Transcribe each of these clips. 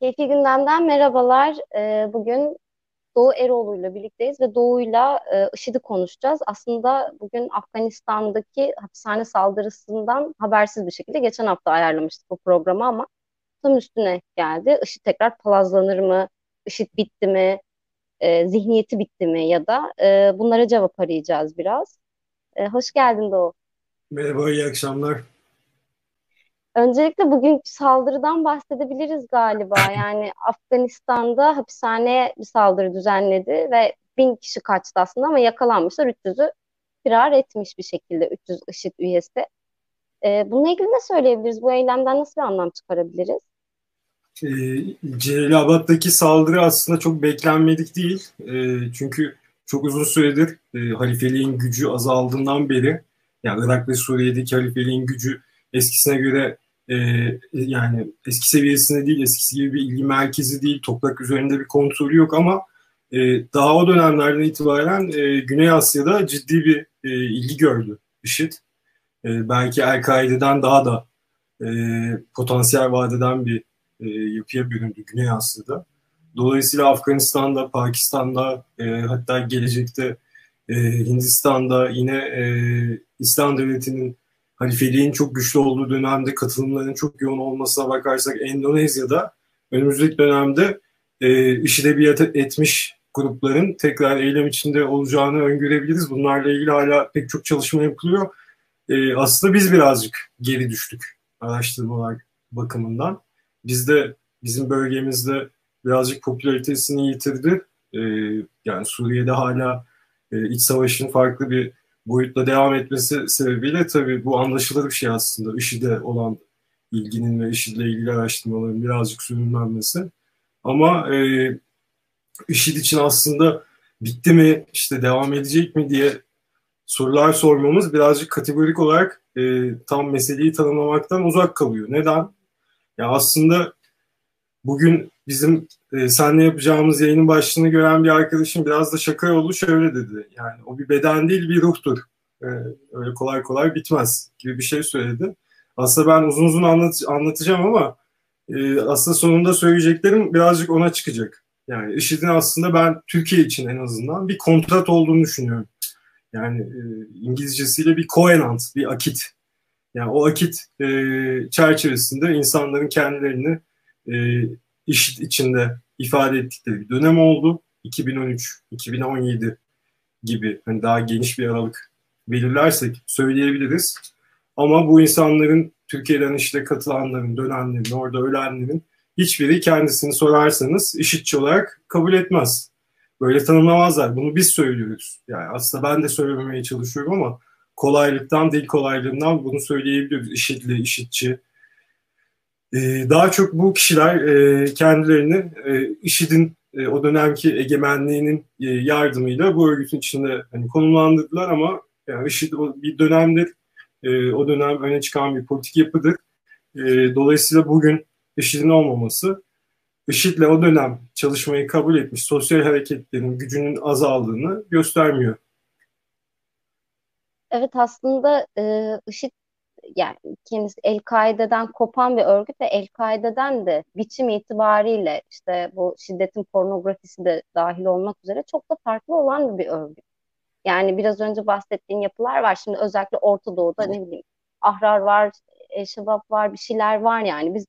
Keyfi Gündem'den merhabalar. Ee, bugün Doğu Eroğlu'yla birlikteyiz ve Doğu'yla e, IŞİD'i konuşacağız. Aslında bugün Afganistan'daki hapishane saldırısından habersiz bir şekilde geçen hafta ayarlamıştık bu programı ama tam üstüne geldi. IŞİD tekrar palazlanır mı? IŞİD bitti mi? E, zihniyeti bitti mi? Ya da e, bunlara cevap arayacağız biraz. E, hoş geldin Doğu. Merhaba, iyi akşamlar. Öncelikle bugünkü saldırıdan bahsedebiliriz galiba. Yani Afganistan'da hapishaneye bir saldırı düzenledi ve bin kişi kaçtı aslında ama yakalanmışlar 300'ü firar etmiş bir şekilde 300 IŞİD üyesi. Ee, bununla ilgili ne söyleyebiliriz? Bu eylemden nasıl bir anlam çıkarabiliriz? E, Celalat'taki saldırı aslında çok beklenmedik değil. E, çünkü çok uzun süredir e, halifeliğin gücü azaldığından beri yani Irak ve Suriye'deki halifeliğin gücü eskisine göre e, yani eski seviyesinde değil, eskisi gibi bir ilgi merkezi değil, toprak üzerinde bir kontrolü yok ama e, daha o dönemlerden itibaren e, Güney Asya'da ciddi bir e, ilgi gördü IŞİD. E, belki El-Kaide'den daha da e, potansiyel vadeden bir e, yapıya büründü Güney Asya'da. Dolayısıyla Afganistan'da, Pakistan'da, e, hatta gelecekte e, Hindistan'da yine e, İslam Devleti'nin halifeliğin çok güçlü olduğu dönemde katılımların çok yoğun olmasına bakarsak Endonezya'da önümüzdeki dönemde e, işidebiyat etmiş grupların tekrar eylem içinde olacağını öngörebiliriz. Bunlarla ilgili hala pek çok çalışma yapılıyor. E, aslında biz birazcık geri düştük araştırmalar bakımından. Bizde bizim bölgemizde birazcık popülaritesini yitirdi. E, yani Suriye'de hala e, iç savaşın farklı bir boyutla devam etmesi sebebiyle tabii bu anlaşılır bir şey aslında. IŞİD'e olan ilginin ve IŞİD'le ilgili araştırmaların birazcık sürünlenmesi. Ama e, IŞİD için aslında bitti mi, işte devam edecek mi diye sorular sormamız birazcık kategorik olarak e, tam meseleyi tanımlamaktan uzak kalıyor. Neden? Ya aslında bugün bizim e, seninle yapacağımız yayının başlığını gören bir arkadaşım biraz da şaka oldu şöyle dedi. Yani o bir beden değil bir ruhtur. E, öyle kolay kolay bitmez gibi bir şey söyledi. Aslında ben uzun uzun anlat, anlatacağım ama e, aslında sonunda söyleyeceklerim birazcık ona çıkacak. Yani IŞİD'in aslında ben Türkiye için en azından bir kontrat olduğunu düşünüyorum. Yani e, İngilizcesiyle bir covenant, bir akit. Yani o akit e, çerçevesinde insanların kendilerini e, IŞİD içinde ifade ettikleri bir dönem oldu. 2013-2017 gibi hani daha geniş bir aralık belirlersek söyleyebiliriz. Ama bu insanların Türkiye'den işte katılanların, dönenlerin, orada ölenlerin hiçbiri kendisini sorarsanız işitçi olarak kabul etmez. Böyle tanımlamazlar. Bunu biz söylüyoruz. Yani aslında ben de söylememeye çalışıyorum ama kolaylıktan, dil kolaylığından bunu söyleyebiliyoruz. İşitli, işitçi, ee, daha çok bu kişiler e, kendilerini e, IŞİD'in e, o dönemki egemenliğinin e, yardımıyla bu örgütün içinde hani, konumlandırdılar ama yani IŞİD bir dönemdir, o dönem öne çıkan bir politik yapıdır. Dolayısıyla bugün IŞİD'in olmaması, IŞİD'le o dönem çalışmayı kabul etmiş sosyal hareketlerin gücünün azaldığını göstermiyor. Evet aslında e, IŞİD yani kendisi El-Kaide'den kopan bir örgüt ve El-Kaide'den de biçim itibariyle işte bu şiddetin pornografisi de dahil olmak üzere çok da farklı olan bir örgüt. Yani biraz önce bahsettiğin yapılar var. Şimdi özellikle Orta Doğu'da ne bileyim Ahrar var, Şebap var, bir şeyler var yani. Biz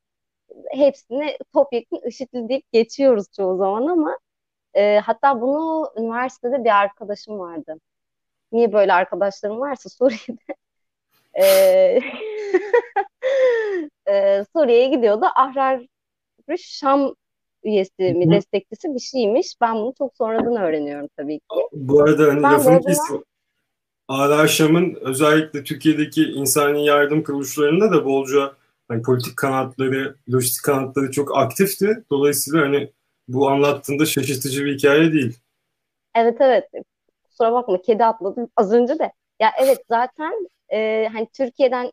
hepsini topyekun IŞİD'li deyip geçiyoruz çoğu zaman ama e, hatta bunu üniversitede bir arkadaşım vardı. Niye böyle arkadaşlarım varsa Suriye'de e, e, Suriye'ye gidiyordu. Ahrar Şam üyesi mi, destekçisi bir şeymiş. Ben bunu çok sonradan öğreniyorum tabii ki. Bu arada hani ben lafını kestim. Ahrar Şam'ın özellikle Türkiye'deki insani yardım kuruluşlarında da bolca hani politik kanatları, lojistik kanatları çok aktifti. Dolayısıyla hani bu anlattığında şaşırtıcı bir hikaye değil. Evet evet. Kusura bakma kedi atladım az önce de. Ya evet zaten e, hani Türkiye'den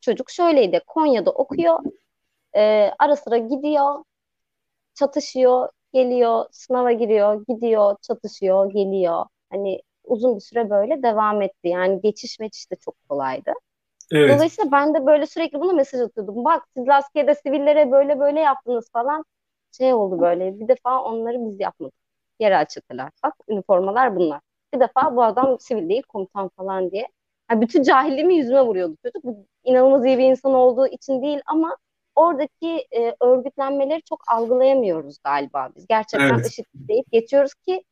çocuk şöyleydi. Konya'da okuyor. E, ara sıra gidiyor. Çatışıyor. Geliyor. Sınava giriyor. Gidiyor. Çatışıyor. Geliyor. Hani uzun bir süre böyle devam etti. Yani geçiş meçiş de çok kolaydı. Evet. Dolayısıyla ben de böyle sürekli buna mesaj atıyordum. Bak siz askerde sivillere böyle böyle yaptınız falan. şey oldu böyle. Bir defa onları biz yapmadık. Yerel çeteler. Bak üniformalar bunlar. Bir defa bu adam sivil değil komutan falan diye. Yani bütün cahilliğimi yüzüme vuruyordu çocuk. Bu inanılmaz iyi bir insan olduğu için değil ama oradaki e, örgütlenmeleri çok algılayamıyoruz galiba biz. Gerçekten evet. IŞİD deyip geçiyoruz ki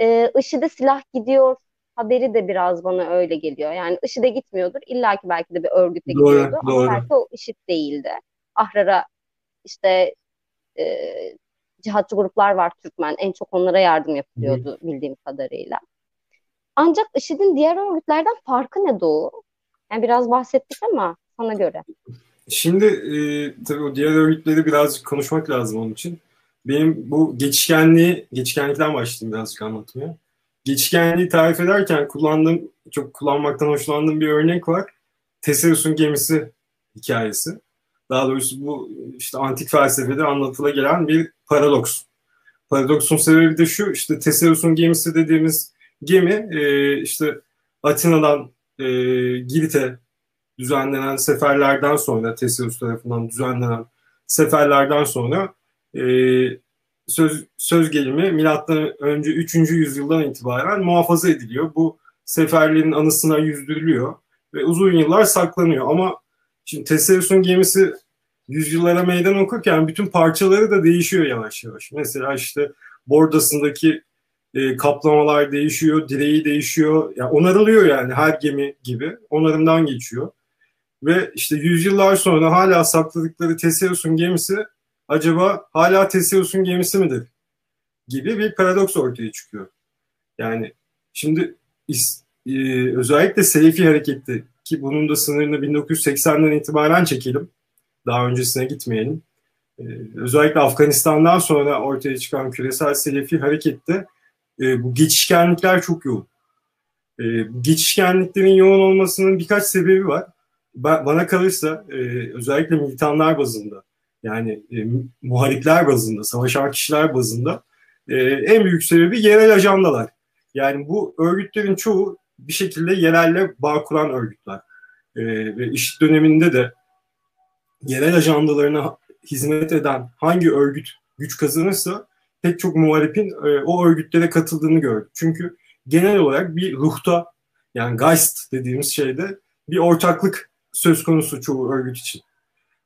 e, IŞİD'e silah gidiyor haberi de biraz bana öyle geliyor. Yani IŞİD'e gitmiyordur. İlla ki belki de bir örgüte doğru, gidiyordu. Doğru. Ama belki o IŞİD değildi. Ahrar'a işte e, cihatçı gruplar var Türkmen. En çok onlara yardım yapılıyordu Hı. bildiğim kadarıyla. Ancak IŞİD'in diğer örgütlerden farkı ne Doğu? Yani biraz bahsettik ama sana göre. Şimdi e, tabii o diğer örgütleri birazcık konuşmak lazım onun için. Benim bu geçişkenliği, geçişkenlikten başlayayım birazcık anlatmaya. Geçişkenliği tarif ederken kullandığım, çok kullanmaktan hoşlandığım bir örnek var. Teseus'un gemisi hikayesi. Daha doğrusu bu işte antik felsefede anlatıla gelen bir paradoks. Paradoksun sebebi de şu, işte Teseus'un gemisi dediğimiz gemi e, işte Atina'dan e, Girit'e düzenlenen seferlerden sonra Teseus tarafından düzenlenen seferlerden sonra e, söz, söz gelimi milattan önce 3. yüzyıldan itibaren muhafaza ediliyor. Bu seferlerin anısına yüzdürülüyor ve uzun yıllar saklanıyor. Ama şimdi Teseus'un gemisi yüzyıllara meydan okurken bütün parçaları da değişiyor yavaş yavaş. Mesela işte bordasındaki e, kaplamalar değişiyor, direği değişiyor. Yani onarılıyor yani her gemi gibi. Onarımdan geçiyor. Ve işte yüzyıllar sonra hala sakladıkları Teseus'un gemisi acaba hala Teseus'un gemisi midir? Gibi bir paradoks ortaya çıkıyor. Yani şimdi e, özellikle Selefi hareketi ki bunun da sınırını 1980'den itibaren çekelim. Daha öncesine gitmeyelim. E, özellikle Afganistan'dan sonra ortaya çıkan küresel Selefi harekette e, bu geçişkenlikler çok yoğun. E, geçişkenliklerin yoğun olmasının birkaç sebebi var. Ba- bana kalırsa e, özellikle militanlar bazında yani e, muharipler bazında, savaşan kişiler bazında e, en büyük sebebi yerel ajandalar. Yani bu örgütlerin çoğu bir şekilde yerelle bağ kuran örgütler. E, ve iş döneminde de yerel ajandalarına hizmet eden hangi örgüt güç kazanırsa pek çok muhalifin e, o örgütlere katıldığını gördük. Çünkü genel olarak bir ruhta yani Geist dediğimiz şeyde bir ortaklık söz konusu çoğu örgüt için.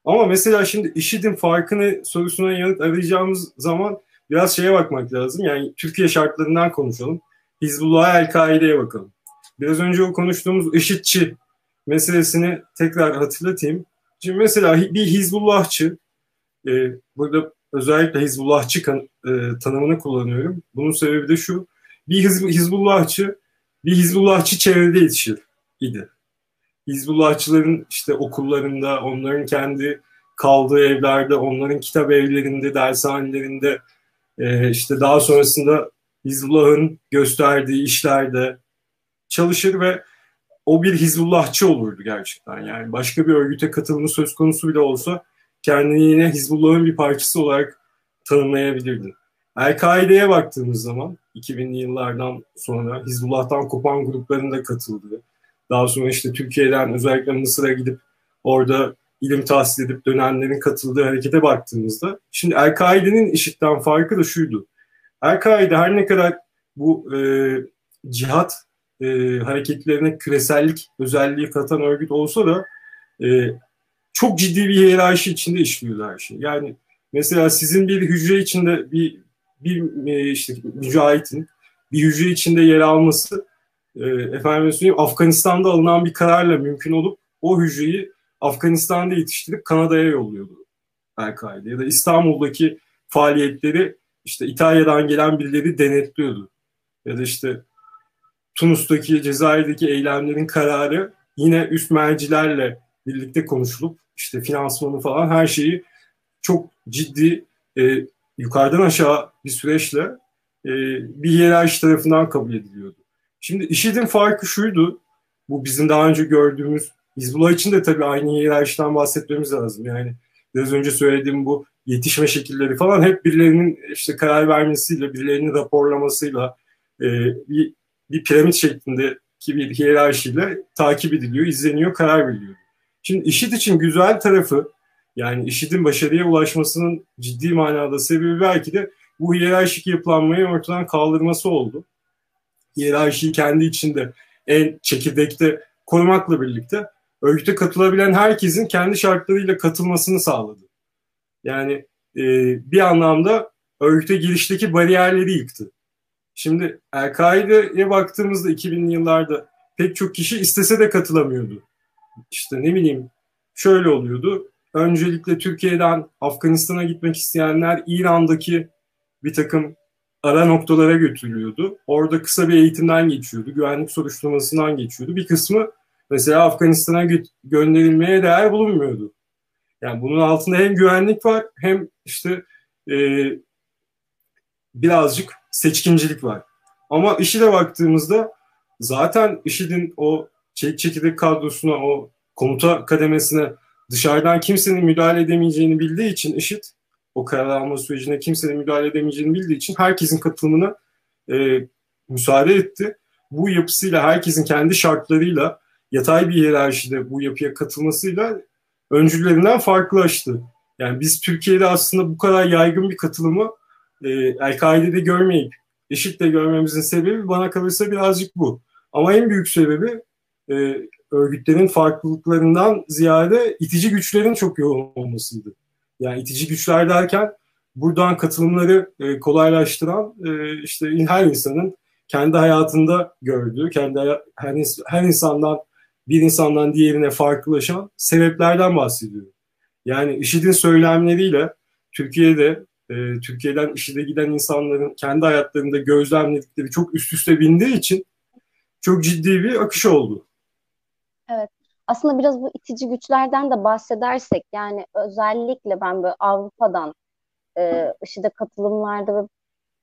Ama mesela şimdi IŞİD'in farkını sorusuna yanıt arayacağımız zaman biraz şeye bakmak lazım. Yani Türkiye şartlarından konuşalım. Hizbullah El-Kaide'ye bakalım. Biraz önce o konuştuğumuz IŞİD'çi meselesini tekrar hatırlatayım. Şimdi mesela bir Hizbullahçı, e, burada özellikle Hizbullahçı kan, e, tanımını kullanıyorum. Bunun sebebi de şu, bir Hizb Hizbullahçı, bir Hizbullahçı çevrede yetişir idi. Hizbullahçıların işte okullarında, onların kendi kaldığı evlerde, onların kitap evlerinde, dershanelerinde, e, işte daha sonrasında Hizbullah'ın gösterdiği işlerde çalışır ve o bir Hizbullahçı olurdu gerçekten. Yani başka bir örgüte katılımı söz konusu bile olsa kendini yine Hizbullah'ın bir parçası olarak tanımlayabilirdi. El-Kaide'ye baktığımız zaman 2000'li yıllardan sonra Hizbullah'tan kopan grupların da katıldığı, daha sonra işte Türkiye'den özellikle Mısır'a gidip orada ilim tahsil edip dönenlerin katıldığı harekete baktığımızda şimdi El-Kaide'nin IŞİD'den farkı da şuydu. El-Kaide her ne kadar bu e, cihat e, hareketlerine küresellik özelliği katan örgüt olsa da e, çok ciddi bir hiyerarşi içinde işliyorlar her şey. Yani mesela sizin bir hücre içinde bir bir e, işte mücahitin bir hücre içinde yer alması e, efendim söyleyeyim Afganistan'da alınan bir kararla mümkün olup o hücreyi Afganistan'da yetiştirip Kanada'ya yolluyordu El-Kaide ya da İstanbul'daki faaliyetleri işte İtalya'dan gelen birileri denetliyordu. Ya da işte Tunus'taki, Cezayir'deki eylemlerin kararı yine üst mercilerle birlikte konuşulup işte finansmanı falan her şeyi çok ciddi e, yukarıdan aşağı bir süreçle e, bir hiyerarşi tarafından kabul ediliyordu. Şimdi IŞİD'in farkı şuydu. Bu bizim daha önce gördüğümüz Hizbullah için de tabii aynı hiyerarşiden bahsetmemiz lazım. Yani biraz önce söylediğim bu yetişme şekilleri falan hep birilerinin işte karar vermesiyle, birilerinin raporlamasıyla e, bir, bir piramit şeklinde ki bir hiyerarşiyle takip ediliyor, izleniyor, karar veriliyor. Şimdi IŞİD için güzel tarafı Yani IŞİD'in başarıya ulaşmasının ciddi manada sebebi belki de bu hiyerarşik yapılanmayı ortadan kaldırması oldu. Hiyerarşiyi kendi içinde en çekirdekte korumakla birlikte örgüte katılabilen herkesin kendi şartlarıyla katılmasını sağladı. Yani e, bir anlamda örgüte girişteki bariyerleri yıktı. Şimdi El-Kaide'ye baktığımızda 2000'li yıllarda pek çok kişi istese de katılamıyordu. İşte ne bileyim şöyle oluyordu. Öncelikle Türkiye'den Afganistan'a gitmek isteyenler İran'daki bir takım ara noktalara götürülüyordu. Orada kısa bir eğitimden geçiyordu. Güvenlik soruşturmasından geçiyordu. Bir kısmı mesela Afganistan'a gö- gönderilmeye değer bulunmuyordu. Yani bunun altında hem güvenlik var hem işte e, birazcık seçkincilik var. Ama IŞİD'e baktığımızda zaten IŞİD'in o çekirdek kadrosuna, o komuta kademesine dışarıdan kimsenin müdahale edemeyeceğini bildiği için IŞİD o karar alma sürecine kimsenin müdahale edemeyeceğini bildiği için herkesin katılımına e, müsaade etti. Bu yapısıyla herkesin kendi şartlarıyla yatay bir hiyerarşide bu yapıya katılmasıyla öncülerinden farklılaştı. Yani biz Türkiye'de aslında bu kadar yaygın bir katılımı e, El-Kaide'de görmeyip eşitle görmemizin sebebi bana kalırsa birazcık bu. Ama en büyük sebebi e, örgütlerin farklılıklarından ziyade itici güçlerin çok yoğun olmasıydı. Yani itici güçler derken buradan katılımları e, kolaylaştıran e, işte her insanın kendi hayatında gördüğü, kendi her, her insandan bir insandan diğerine farklılaşan sebeplerden bahsediyor. Yani IŞİD'in söylemleriyle Türkiye'de e, Türkiye'den IŞİD'e giden insanların kendi hayatlarında gözlemledikleri çok üst üste bindiği için çok ciddi bir akış oldu. Evet. Aslında biraz bu itici güçlerden de bahsedersek yani özellikle ben böyle Avrupa'dan e, IŞİD'e katılımlarda ve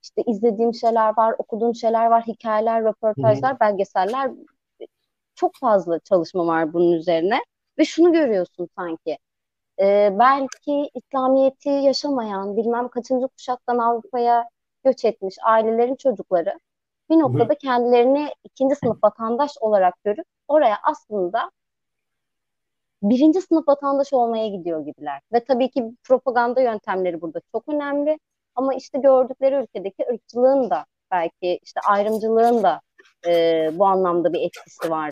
işte izlediğim şeyler var, okuduğum şeyler var, hikayeler, röportajlar, Hı-hı. belgeseller çok fazla çalışma var bunun üzerine ve şunu görüyorsun sanki e, belki İslamiyet'i yaşamayan bilmem kaçıncı kuşaktan Avrupa'ya göç etmiş ailelerin çocukları bir noktada Hı. kendilerini ikinci sınıf vatandaş olarak görüp oraya aslında birinci sınıf vatandaş olmaya gidiyor gibiler. Ve tabii ki propaganda yöntemleri burada çok önemli. Ama işte gördükleri ülkedeki ırkçılığın da belki işte ayrımcılığın da e, bu anlamda bir etkisi var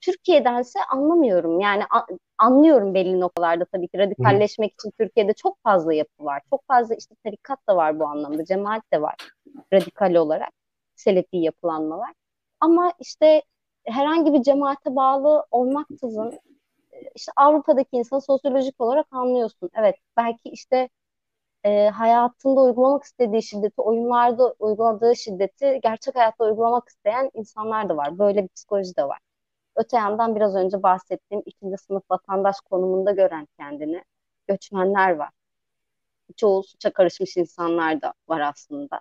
Türkiye'dense anlamıyorum. Yani a- anlıyorum belli noktalarda tabii ki radikalleşmek için Türkiye'de çok fazla yapı var. Çok fazla işte tarikat da var bu anlamda. Cemaat de var radikal olarak. Selefi yapılanmalar. Ama işte herhangi bir cemaate bağlı olmaksızın işte Avrupa'daki insanı sosyolojik olarak anlıyorsun. Evet belki işte e, hayatında uygulamak istediği şiddeti, oyunlarda uyguladığı şiddeti gerçek hayatta uygulamak isteyen insanlar da var. Böyle bir psikoloji de var. Öte yandan biraz önce bahsettiğim ikinci sınıf vatandaş konumunda gören kendini göçmenler var. Çoğu suça karışmış insanlar da var aslında.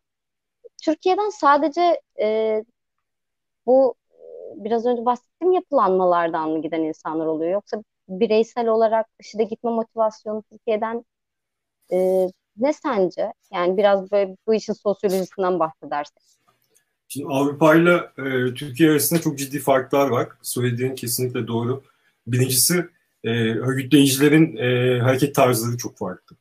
Türkiye'den sadece e, bu e, biraz önce bahsettiğim yapılanmalardan mı giden insanlar oluyor? Yoksa bireysel olarak IŞİD'e gitme motivasyonu Türkiye'den e, ne sence? Yani biraz böyle bu işin sosyolojisinden bahsedersek. Şimdi Avrupa ile e, Türkiye arasında çok ciddi farklar var. Söylediğin kesinlikle doğru. Birincisi e, örgütleyicilerin e, hareket tarzları çok farklı.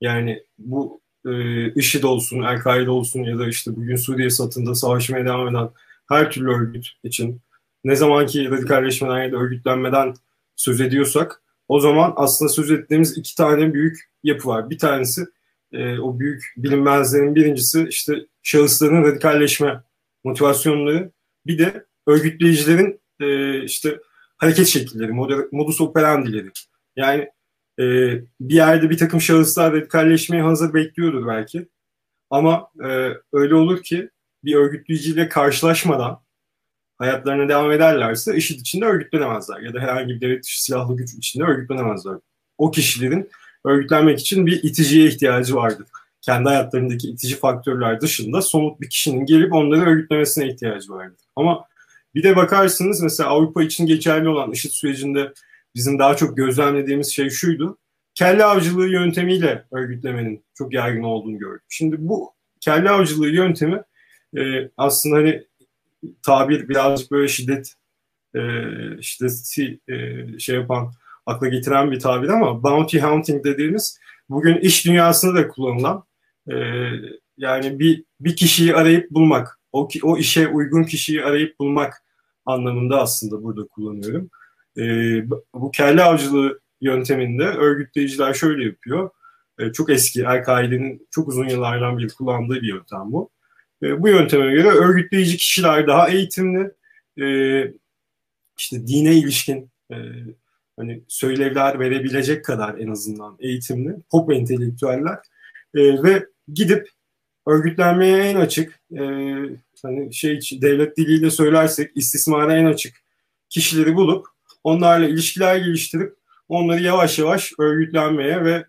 Yani bu e, IŞİD olsun, El-Kaide olsun ya da işte bugün Suriye satında savaşmaya devam eden her türlü örgüt için ne zamanki radikalleşmeden ya da örgütlenmeden söz ediyorsak o zaman aslında söz ettiğimiz iki tane büyük yapı var. Bir tanesi e, o büyük bilinmezlerin birincisi işte şahısların radikalleşme motivasyonları bir de örgütleyicilerin e, işte hareket şekilleri, modus operandileri. Yani e, bir yerde bir takım şahıslar radikalleşmeye hazır bekliyordur belki. Ama e, öyle olur ki bir örgütleyiciyle karşılaşmadan hayatlarına devam ederlerse IŞİD içinde örgütlenemezler ya da herhangi bir devlet dışı silahlı güç içinde örgütlenemezler. O kişilerin örgütlenmek için bir iticiye ihtiyacı vardır kendi hayatlarındaki itici faktörler dışında somut bir kişinin gelip onları örgütlemesine ihtiyacı vardır. Ama bir de bakarsınız mesela Avrupa için geçerli olan IŞİD sürecinde bizim daha çok gözlemlediğimiz şey şuydu. Kelle avcılığı yöntemiyle örgütlemenin çok yaygın olduğunu gördük. Şimdi bu kelle avcılığı yöntemi e, aslında hani tabir birazcık böyle şiddet e, şiddeti e, şey yapan akla getiren bir tabir ama bounty hunting dediğimiz bugün iş dünyasında da kullanılan e, yani bir bir kişiyi arayıp bulmak, o o işe uygun kişiyi arayıp bulmak anlamında aslında burada kullanıyorum. E, bu kelle avcılığı yönteminde örgütleyiciler şöyle yapıyor. E, çok eski, El-Kaide'nin çok uzun yıllardan beri kullandığı bir yöntem bu. E, bu yönteme göre örgütleyici kişiler daha eğitimli, e, işte dine ilişkin e, hani söylevler verebilecek kadar en azından eğitimli, pop entelektüeller e, ve gidip örgütlenmeye en açık, e, hani şey devlet diliyle söylersek istismara en açık kişileri bulup onlarla ilişkiler geliştirip onları yavaş yavaş örgütlenmeye ve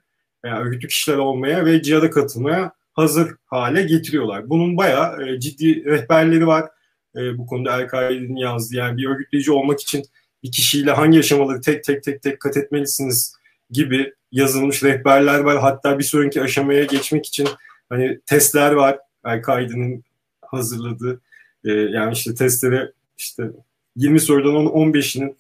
yani örgütlü kişiler olmaya ve cihada katılmaya hazır hale getiriyorlar. Bunun bayağı e, ciddi rehberleri var. E, bu konuda El-Kaide'nin yazdığı yani bir örgütleyici olmak için bir kişiyle hangi aşamaları tek tek tek tek kat etmelisiniz gibi yazılmış rehberler var. Hatta bir sonraki aşamaya geçmek için hani testler var. El-Kaide'nin hazırladığı. E, yani işte testlere işte 20 sorudan 15'inin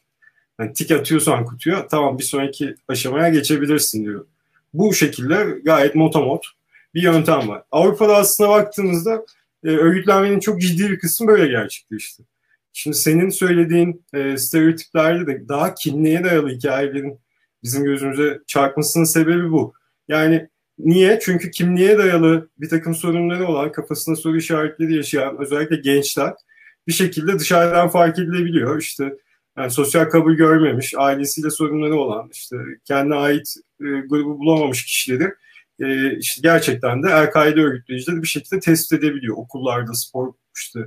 yani tik atıyorsan kutuya tamam bir sonraki aşamaya geçebilirsin diyor. Bu şekilde gayet motomot bir yöntem var. Avrupa'da aslında baktığımızda e, örgütlenmenin çok ciddi bir kısmı böyle gerçekleşti. Şimdi senin söylediğin e, stereotiplerde de daha kimliğe dayalı hikayelerin bizim gözümüze çarpmasının sebebi bu. Yani niye? Çünkü kimliğe dayalı bir takım sorunları olan, kafasında soru işaretleri yaşayan özellikle gençler bir şekilde dışarıdan fark edilebiliyor. İşte yani sosyal kabul görmemiş, ailesiyle sorunları olan, işte kendine ait e, grubu bulamamış kişileri e, işte gerçekten de El-Kaide örgütleyicileri bir şekilde tespit edebiliyor. Okullarda, spor, işte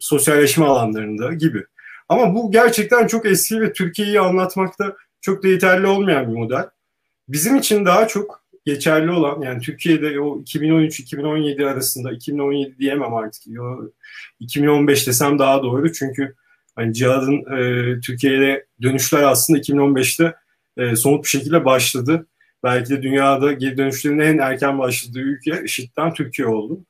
sosyalleşme alanlarında gibi. Ama bu gerçekten çok eski ve Türkiye'yi anlatmakta çok da yeterli olmayan bir model. Bizim için daha çok geçerli olan yani Türkiye'de o 2013-2017 arasında 2017 diyemem artık. 2015 desem daha doğru çünkü hani cihadın e, Türkiye'ye dönüşler aslında 2015'te e, somut bir şekilde başladı. Belki de dünyada geri dönüşlerin en erken başladığı ülke IŞİD'den Türkiye oldu.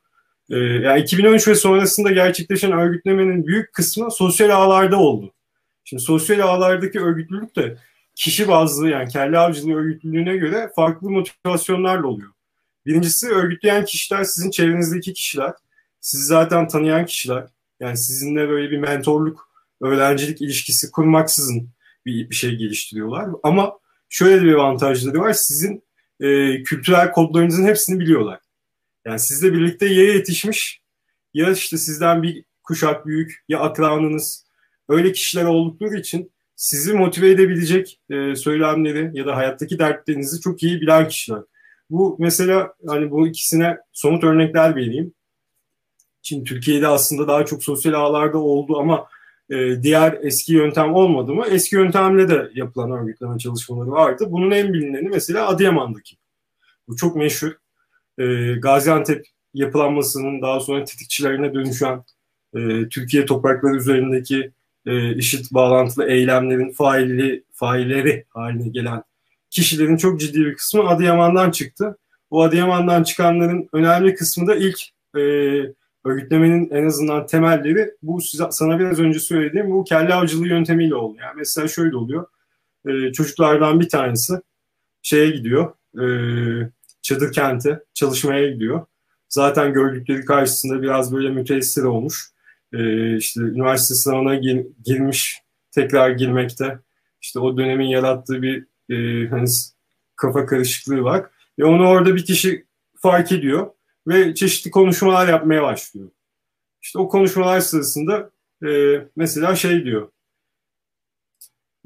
E, yani 2013 ve sonrasında gerçekleşen örgütlemenin büyük kısmı sosyal ağlarda oldu. Şimdi sosyal ağlardaki örgütlülük de kişi bazlı yani kelle avcılığı örgütlülüğüne göre farklı motivasyonlarla oluyor. Birincisi örgütleyen kişiler sizin çevrenizdeki kişiler. Sizi zaten tanıyan kişiler. Yani sizinle böyle bir mentorluk öğrencilik ilişkisi kurmaksızın bir, bir şey geliştiriyorlar. Ama şöyle bir avantajları var. Sizin e, kültürel kodlarınızın hepsini biliyorlar. Yani sizle birlikte ya yetişmiş ya işte sizden bir kuşak büyük ya akranınız öyle kişiler oldukları için sizi motive edebilecek e, söylemleri ya da hayattaki dertlerinizi çok iyi bilen kişiler. Bu mesela hani bu ikisine somut örnekler vereyim. Şimdi Türkiye'de aslında daha çok sosyal ağlarda oldu ama e, diğer eski yöntem olmadı mı? Eski yöntemle de yapılan örgütleme çalışmaları vardı. Bunun en bilineni mesela Adıyaman'daki. Bu çok meşhur. E, Gaziantep yapılanmasının daha sonra tetikçilerine dönüşen e, Türkiye toprakları üzerindeki işit bağlantılı eylemlerin faili, failleri haline gelen kişilerin çok ciddi bir kısmı Adıyaman'dan çıktı. O Adıyaman'dan çıkanların önemli kısmı da ilk e, örgütlemenin en azından temelleri bu sana biraz önce söylediğim bu kelle avcılığı yöntemiyle oluyor. Yani mesela şöyle oluyor. E, çocuklardan bir tanesi şeye gidiyor. E, çadır kente çalışmaya gidiyor. Zaten gördükleri karşısında biraz böyle müteessir olmuş. E, işte üniversite sınavına gir, girmiş, tekrar girmekte. İşte o dönemin yarattığı bir e, hani kafa karışıklığı var. Ve onu orada bir kişi fark ediyor ve çeşitli konuşmalar yapmaya başlıyor. İşte o konuşmalar sırasında e, mesela şey diyor.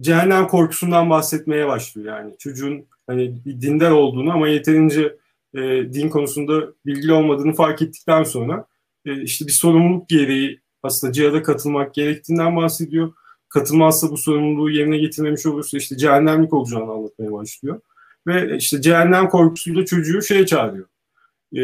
Cehennem korkusundan bahsetmeye başlıyor yani. Çocuğun hani bir dindar olduğunu ama yeterince e, din konusunda bilgili olmadığını fark ettikten sonra e, işte bir sorumluluk gereği aslında cihada katılmak gerektiğinden bahsediyor. Katılmazsa bu sorumluluğu yerine getirmemiş olursa işte cehennemlik olacağını anlatmaya başlıyor. Ve işte cehennem korkusuyla çocuğu şeye çağırıyor e,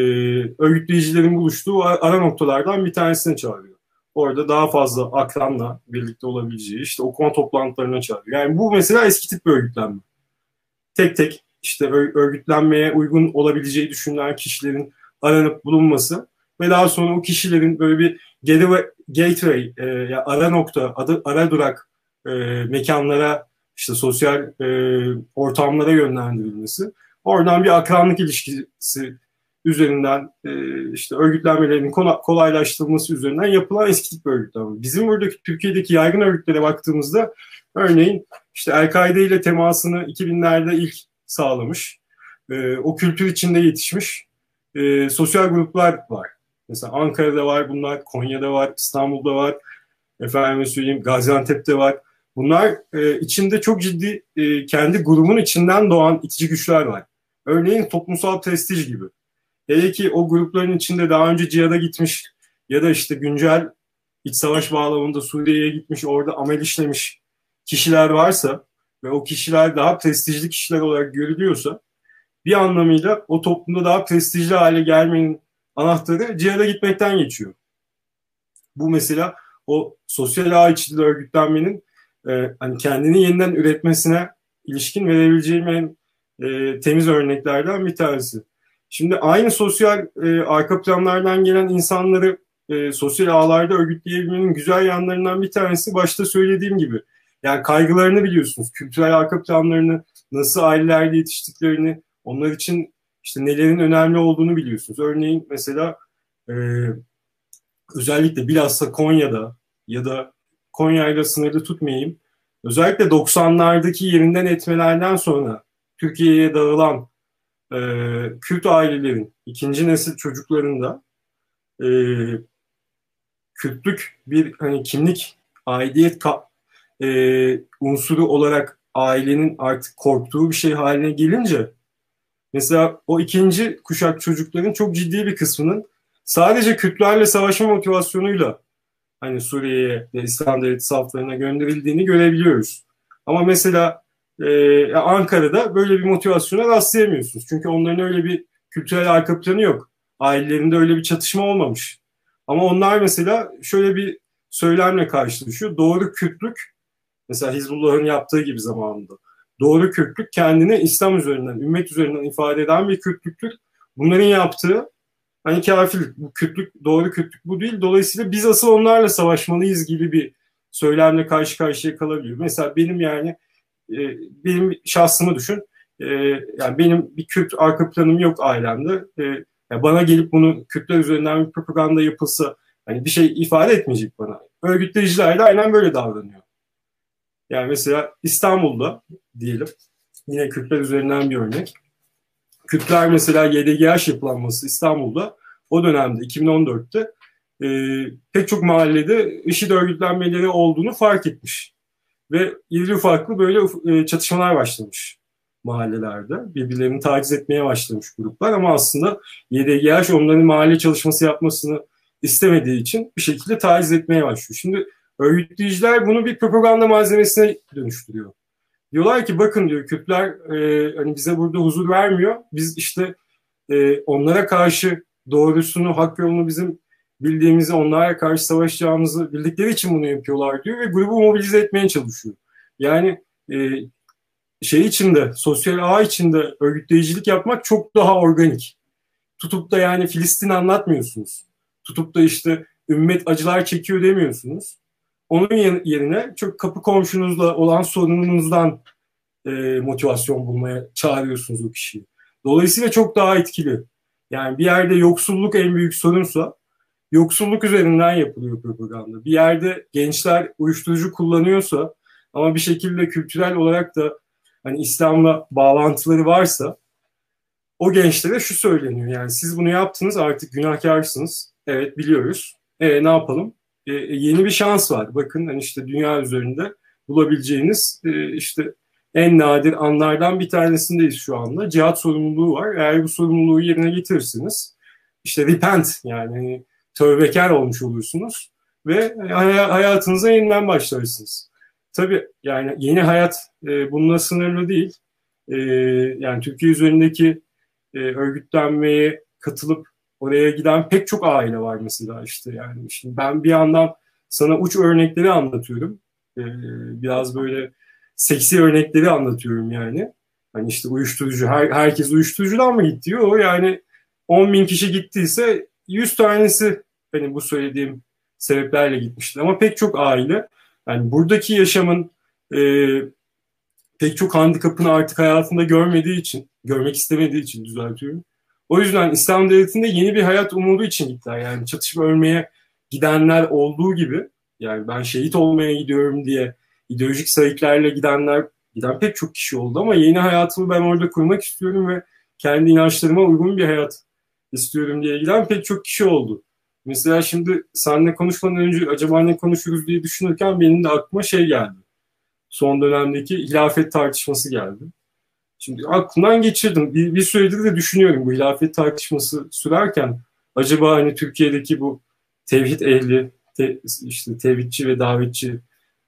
örgütleyicilerin buluştuğu ara noktalardan bir tanesine çağırıyor. Orada daha fazla akranla birlikte olabileceği işte okuma toplantılarına çağırıyor. Yani bu mesela eski tip bir örgütlenme. Tek tek işte örgütlenmeye uygun olabileceği düşünülen kişilerin aranıp bulunması ve daha sonra o kişilerin böyle bir gateway, e, yani ara nokta, adı, ara durak e, mekanlara işte sosyal e, ortamlara yönlendirilmesi, oradan bir akranlık ilişkisi üzerinden e, işte örgütlenmelerinin kolaylaştırılması üzerinden yapılan eski tip örgütlenme. Bizim buradaki Türkiye'deki yaygın örgütlere baktığımızda örneğin işte El-Kaide ile temasını 2000'lerde ilk sağlamış, e, o kültür içinde yetişmiş e, sosyal gruplar var. Mesela Ankara'da var bunlar, Konya'da var, İstanbul'da var, efendim söyleyeyim Gaziantep'te var. Bunlar e, içinde çok ciddi e, kendi grubun içinden doğan itici güçler var. Örneğin toplumsal prestij gibi. Hele ki o grupların içinde daha önce cihada gitmiş ya da işte güncel iç savaş bağlamında Suriye'ye gitmiş, orada amel işlemiş kişiler varsa ve o kişiler daha prestijli kişiler olarak görülüyorsa bir anlamıyla o toplumda daha prestijli hale gelmenin anahtarı cihada gitmekten geçiyor. Bu mesela o sosyal ağ içinde örgütlenmenin e, hani kendini yeniden üretmesine ilişkin verebileceğim en e, temiz örneklerden bir tanesi. Şimdi aynı sosyal e, arka planlardan gelen insanları e, sosyal ağlarda örgütleyebilmenin güzel yanlarından bir tanesi başta söylediğim gibi. Yani kaygılarını biliyorsunuz, kültürel arka planlarını, nasıl ailelerde yetiştiklerini, onlar için işte nelerin önemli olduğunu biliyorsunuz. Örneğin mesela e, özellikle bilhassa Konya'da ya da Konya'yla sınırlı tutmayayım. Özellikle 90'lardaki yerinden etmelerden sonra Türkiye'ye dağılan e, Kürt ailelerin ikinci nesil çocuklarında e, Kürtlük bir hani kimlik, aidiyet ka, e, unsuru olarak ailenin artık korktuğu bir şey haline gelince mesela o ikinci kuşak çocukların çok ciddi bir kısmının sadece Kürtlerle savaşma motivasyonuyla hani Suriye'ye ve İslam devleti saflarına gönderildiğini görebiliyoruz. Ama mesela e, Ankara'da böyle bir motivasyona rastlayamıyorsunuz. Çünkü onların öyle bir kültürel arka planı yok. Ailelerinde öyle bir çatışma olmamış. Ama onlar mesela şöyle bir söylemle karşılaşıyor. Doğru Kürtlük, mesela Hizbullah'ın yaptığı gibi zamanında. Doğru Kürtlük kendini İslam üzerinden, ümmet üzerinden ifade eden bir Kürtlüktür. Bunların yaptığı hani kafirlik, bu Kürtlük, doğru Kürtlük bu değil. Dolayısıyla biz asıl onlarla savaşmalıyız gibi bir söylemle karşı karşıya kalabiliyor. Mesela benim yani e, benim şahsımı düşün. E, yani benim bir Kürt arka planım yok ailemde. E, yani bana gelip bunu Kürtler üzerinden bir propaganda yapılsa hani bir şey ifade etmeyecek bana. Örgütleyiciler de aynen böyle davranıyor. Yani mesela İstanbul'da diyelim yine Kürtler üzerinden bir örnek. Kürtler mesela YDGH yapılanması İstanbul'da o dönemde 2014'te e, pek çok mahallede IŞİD örgütlenmeleri olduğunu fark etmiş. Ve irili ufaklı böyle e, çatışmalar başlamış mahallelerde. Birbirlerini taciz etmeye başlamış gruplar ama aslında YDGH onların mahalle çalışması yapmasını istemediği için bir şekilde taciz etmeye başlıyor. Şimdi örgütleyiciler bunu bir propaganda malzemesine dönüştürüyor. Diyorlar ki bakın diyor Kürtler e, hani bize burada huzur vermiyor. Biz işte e, onlara karşı doğrusunu, hak yolunu bizim bildiğimizi, onlara karşı savaşacağımızı bildikleri için bunu yapıyorlar diyor ve grubu mobilize etmeye çalışıyor. Yani e, şey içinde, sosyal ağ içinde örgütleyicilik yapmak çok daha organik. Tutup da yani Filistin anlatmıyorsunuz. Tutup da işte ümmet acılar çekiyor demiyorsunuz. Onun yerine çok kapı komşunuzla olan sorununuzdan e, motivasyon bulmaya çağırıyorsunuz o kişiyi. Dolayısıyla çok daha etkili. Yani bir yerde yoksulluk en büyük sorunsa yoksulluk üzerinden yapılıyor propaganda. Bir yerde gençler uyuşturucu kullanıyorsa ama bir şekilde kültürel olarak da hani İslam'la bağlantıları varsa o gençlere şu söyleniyor. Yani siz bunu yaptınız artık günahkarsınız. Evet biliyoruz. E, ne yapalım? E, yeni bir şans var. Bakın hani işte dünya üzerinde bulabileceğiniz e, işte en nadir anlardan bir tanesindeyiz şu anda. Cihat sorumluluğu var. Eğer bu sorumluluğu yerine getirirsiniz işte repent yani hani tövbekar olmuş olursunuz ve hayatınıza yeniden başlarsınız. Tabii yani yeni hayat e, bununla sınırlı değil. E, yani Türkiye üzerindeki e, örgütlenmeye katılıp oraya giden pek çok aile var mesela işte yani. Şimdi ben bir yandan sana uç örnekleri anlatıyorum. E, biraz böyle seksi örnekleri anlatıyorum yani. Hani işte uyuşturucu, her, herkes uyuşturucudan mı gitti? Yok yani 10 bin kişi gittiyse 100 tanesi benim bu söylediğim sebeplerle gitmiştir. Ama pek çok aile yani buradaki yaşamın e, pek çok handikapını artık hayatında görmediği için, görmek istemediği için düzeltiyorum. O yüzden İslam devletinde yeni bir hayat umudu için gittiler. Yani çatışma ölmeye gidenler olduğu gibi yani ben şehit olmaya gidiyorum diye ideolojik sayıklarla gidenler giden pek çok kişi oldu ama yeni hayatımı ben orada kurmak istiyorum ve kendi inançlarıma uygun bir hayat istiyorum diye giden pek çok kişi oldu. Mesela şimdi seninle konuşmadan önce acaba ne konuşuruz diye düşünürken benim de aklıma şey geldi. Son dönemdeki hilafet tartışması geldi. Şimdi aklımdan geçirdim. Bir, bir süredir de düşünüyorum bu hilafet tartışması sürerken acaba hani Türkiye'deki bu tevhid ehli, te, işte tevhidçi ve davetçi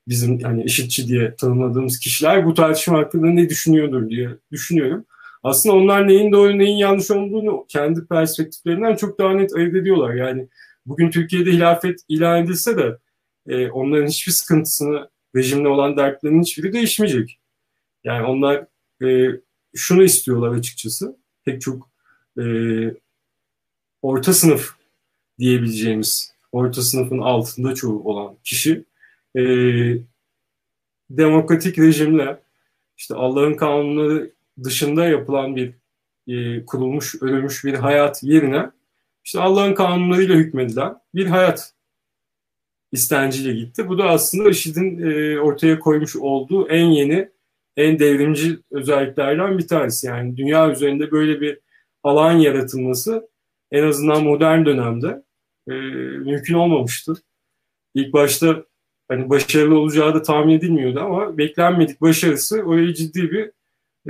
bizim hani eşitçi diye tanımladığımız kişiler bu tartışma hakkında ne düşünüyordur diye düşünüyorum. Aslında onlar neyin doğru neyin yanlış olduğunu kendi perspektiflerinden çok daha net ayırt ediyorlar. Yani bugün Türkiye'de hilafet ilan edilse de e, onların hiçbir sıkıntısını, rejimle olan dertlerinin hiçbiri değişmeyecek. Yani onlar e, şunu istiyorlar açıkçası. Pek çok e, orta sınıf diyebileceğimiz, orta sınıfın altında çoğu olan kişi e, demokratik rejimle işte Allah'ın kanunları dışında yapılan bir e, kurulmuş, ölmüş bir hayat yerine işte Allah'ın kanunlarıyla hükmedilen bir hayat istenciyle gitti. Bu da aslında IŞİD'in e, ortaya koymuş olduğu en yeni, en devrimci özelliklerden bir tanesi. Yani dünya üzerinde böyle bir alan yaratılması en azından modern dönemde e, mümkün olmamıştı. İlk başta hani başarılı olacağı da tahmin edilmiyordu ama beklenmedik başarısı orayı ciddi bir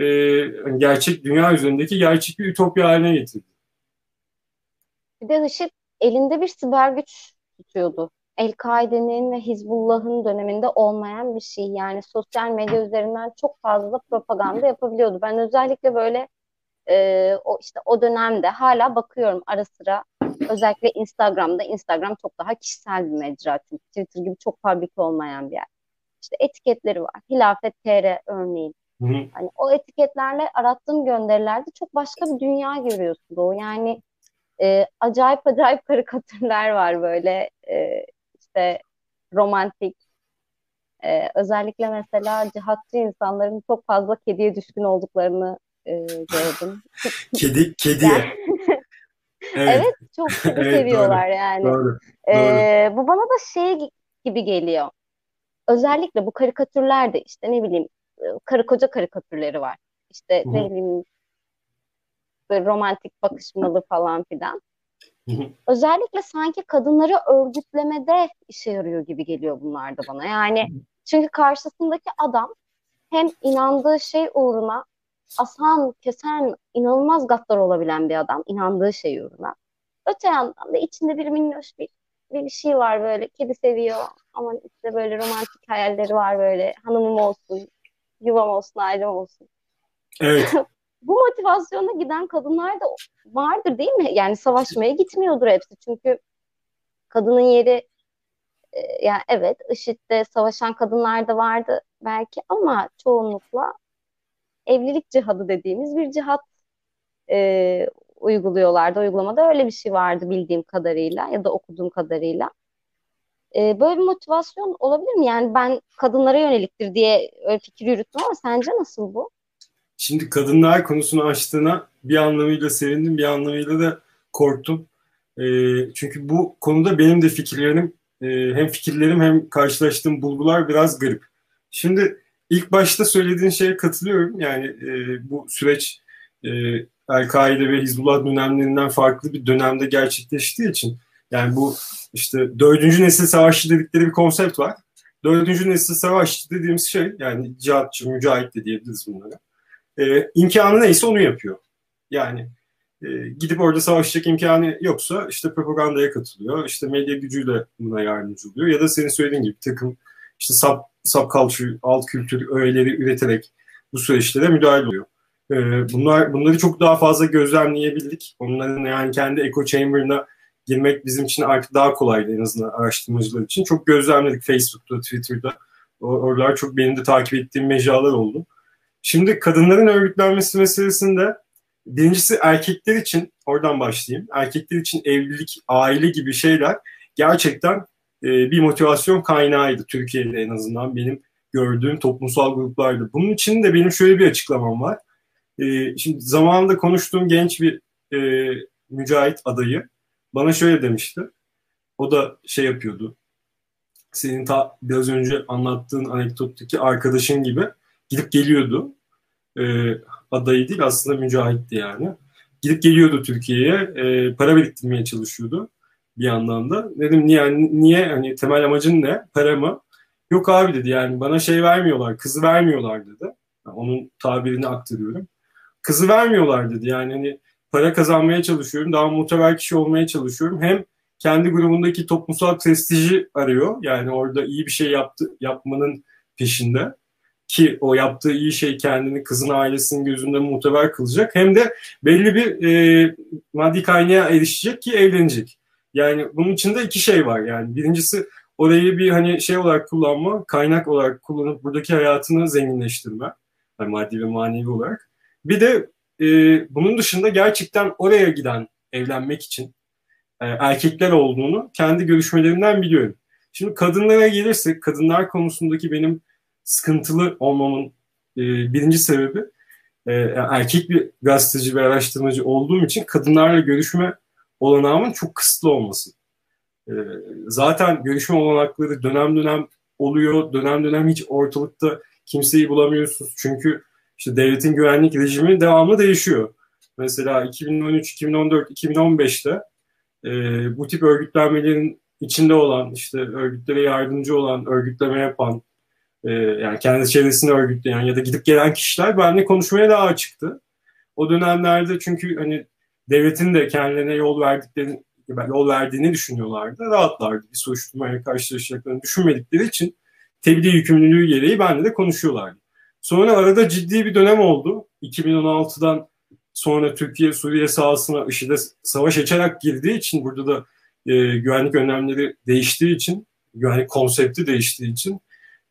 e, hani gerçek dünya üzerindeki gerçek bir ütopya haline getirdi. Bir de IŞİD elinde bir siber güç tutuyordu. El-Kaide'nin ve Hizbullah'ın döneminde olmayan bir şey. Yani sosyal medya üzerinden çok fazla propaganda yapabiliyordu. Ben özellikle böyle e, o işte o dönemde hala bakıyorum ara sıra özellikle Instagram'da Instagram çok daha kişisel bir mecra çünkü Twitter gibi çok public olmayan bir yer. İşte etiketleri var. Hilafet TR örneğin. Hı hı. Hani o etiketlerle arattığım gönderilerde çok başka bir dünya görüyorsun o. Yani e, acayip acayip karikatürler var böyle e, işte romantik e, özellikle mesela cihatçı insanların çok fazla kediye düşkün olduklarını e, gördüm. Kedi, kediye. evet. evet, çok evet, seviyorlar doğru. yani. Doğru, ee, Bu bana da şey gibi geliyor. Özellikle bu karikatürlerde işte ne bileyim karı koca karikatürleri var. İşte ne bileyim romantik bakışmalı falan filan. Özellikle sanki kadınları örgütlemede işe yarıyor gibi geliyor bunlar da bana. Yani çünkü karşısındaki adam hem inandığı şey uğruna asan, kesen, inanılmaz gaddar olabilen bir adam. inandığı şey uğruna. Öte yandan da içinde bir minnoş bir, bir şey var böyle. Kedi seviyor ama işte böyle romantik hayalleri var böyle. Hanımım olsun, yuvam olsun, ailem olsun. Evet. Bu motivasyona giden kadınlar da vardır değil mi? Yani savaşmaya gitmiyordur hepsi. Çünkü kadının yeri e, yani evet IŞİD'de savaşan kadınlar da vardı belki ama çoğunlukla evlilik cihadı dediğimiz bir cihat e, uyguluyorlardı. Uygulamada öyle bir şey vardı bildiğim kadarıyla ya da okuduğum kadarıyla. E, böyle bir motivasyon olabilir mi? Yani ben kadınlara yöneliktir diye öyle fikir yürüttüm ama sence nasıl bu? Şimdi kadınlar konusunu açtığına bir anlamıyla sevindim, bir anlamıyla da korktum. E, çünkü bu konuda benim de fikirlerim, e, hem fikirlerim hem karşılaştığım bulgular biraz garip. Şimdi İlk başta söylediğin şeye katılıyorum. Yani e, bu süreç e, El-Kaide ve Hizbullah dönemlerinden farklı bir dönemde gerçekleştiği için yani bu işte dördüncü nesil savaşçı dedikleri bir konsept var. Dördüncü nesil savaşçı dediğimiz şey yani cihatçı, mücahit de diyebiliriz bunlara. E, imkanı neyse onu yapıyor. Yani e, gidip orada savaşacak imkanı yoksa işte propagandaya katılıyor. işte medya gücüyle buna yardımcı oluyor. Ya da senin söylediğin gibi takım işte sub, subculture, alt kültür öğeleri üreterek bu süreçlere müdahale oluyor. Ee, bunlar bunları çok daha fazla gözlemleyebildik. Onların yani kendi echo chamber'ına girmek bizim için artık daha kolaydı en azından araştırmacılar için. Çok gözlemledik Facebook'ta, Twitter'da. Oralar çok benim de takip ettiğim mecralar oldu. Şimdi kadınların örgütlenmesi meselesinde birincisi erkekler için, oradan başlayayım. Erkekler için evlilik, aile gibi şeyler gerçekten e, bir motivasyon kaynağıydı Türkiye'de en azından benim gördüğüm toplumsal gruplardı. Bunun için de benim şöyle bir açıklamam var. E, şimdi zamanında konuştuğum genç bir e, mücahit adayı bana şöyle demişti. O da şey yapıyordu. Senin ta biraz önce anlattığın anekdottaki arkadaşın gibi gidip geliyordu. E, adayı değil aslında mücahitti yani. Gidip geliyordu Türkiye'ye. E, para biriktirmeye çalışıyordu bir yandan da. Dedim niye, niye hani temel amacın ne? Para mı? Yok abi dedi yani bana şey vermiyorlar, kızı vermiyorlar dedi. Yani onun tabirini aktarıyorum. Kızı vermiyorlar dedi yani hani para kazanmaya çalışıyorum, daha muhtevel kişi olmaya çalışıyorum. Hem kendi grubundaki toplumsal prestiji arıyor. Yani orada iyi bir şey yaptı, yapmanın peşinde. Ki o yaptığı iyi şey kendini kızın ailesinin gözünde muteber kılacak. Hem de belli bir e, maddi kaynağa erişecek ki evlenecek. Yani bunun içinde iki şey var. Yani birincisi orayı bir hani şey olarak kullanma, kaynak olarak kullanıp buradaki hayatını zenginleştirme. Yani maddi ve manevi olarak. Bir de e, bunun dışında gerçekten oraya giden evlenmek için e, erkekler olduğunu kendi görüşmelerimden biliyorum. Şimdi kadınlara gelirsek, kadınlar konusundaki benim sıkıntılı olmamın e, birinci sebebi e, erkek bir gazeteci ve araştırmacı olduğum için kadınlarla görüşme olanağımın çok kısıtlı olması. E, zaten görüşme olanakları dönem dönem oluyor, dönem dönem hiç ortalıkta kimseyi bulamıyorsunuz. Çünkü işte devletin güvenlik rejimi devamlı değişiyor. Mesela 2013, 2014, 2015'te e, bu tip örgütlenmelerin içinde olan, işte örgütlere yardımcı olan, örgütleme yapan, e, yani kendi çevresini örgütleyen ya da gidip gelen kişiler benimle konuşmaya daha açıktı. O dönemlerde çünkü hani devletin de kendilerine yol verdiklerini yol verdiğini düşünüyorlardı. Rahatlardı. Bir soruşturmaya karşılaşacaklarını düşünmedikleri için tebliğ yükümlülüğü gereği benimle de konuşuyorlardı. Sonra arada ciddi bir dönem oldu. 2016'dan sonra Türkiye Suriye sahasına IŞİD'e savaş açarak girdiği için burada da e, güvenlik önlemleri değiştiği için güvenlik konsepti değiştiği için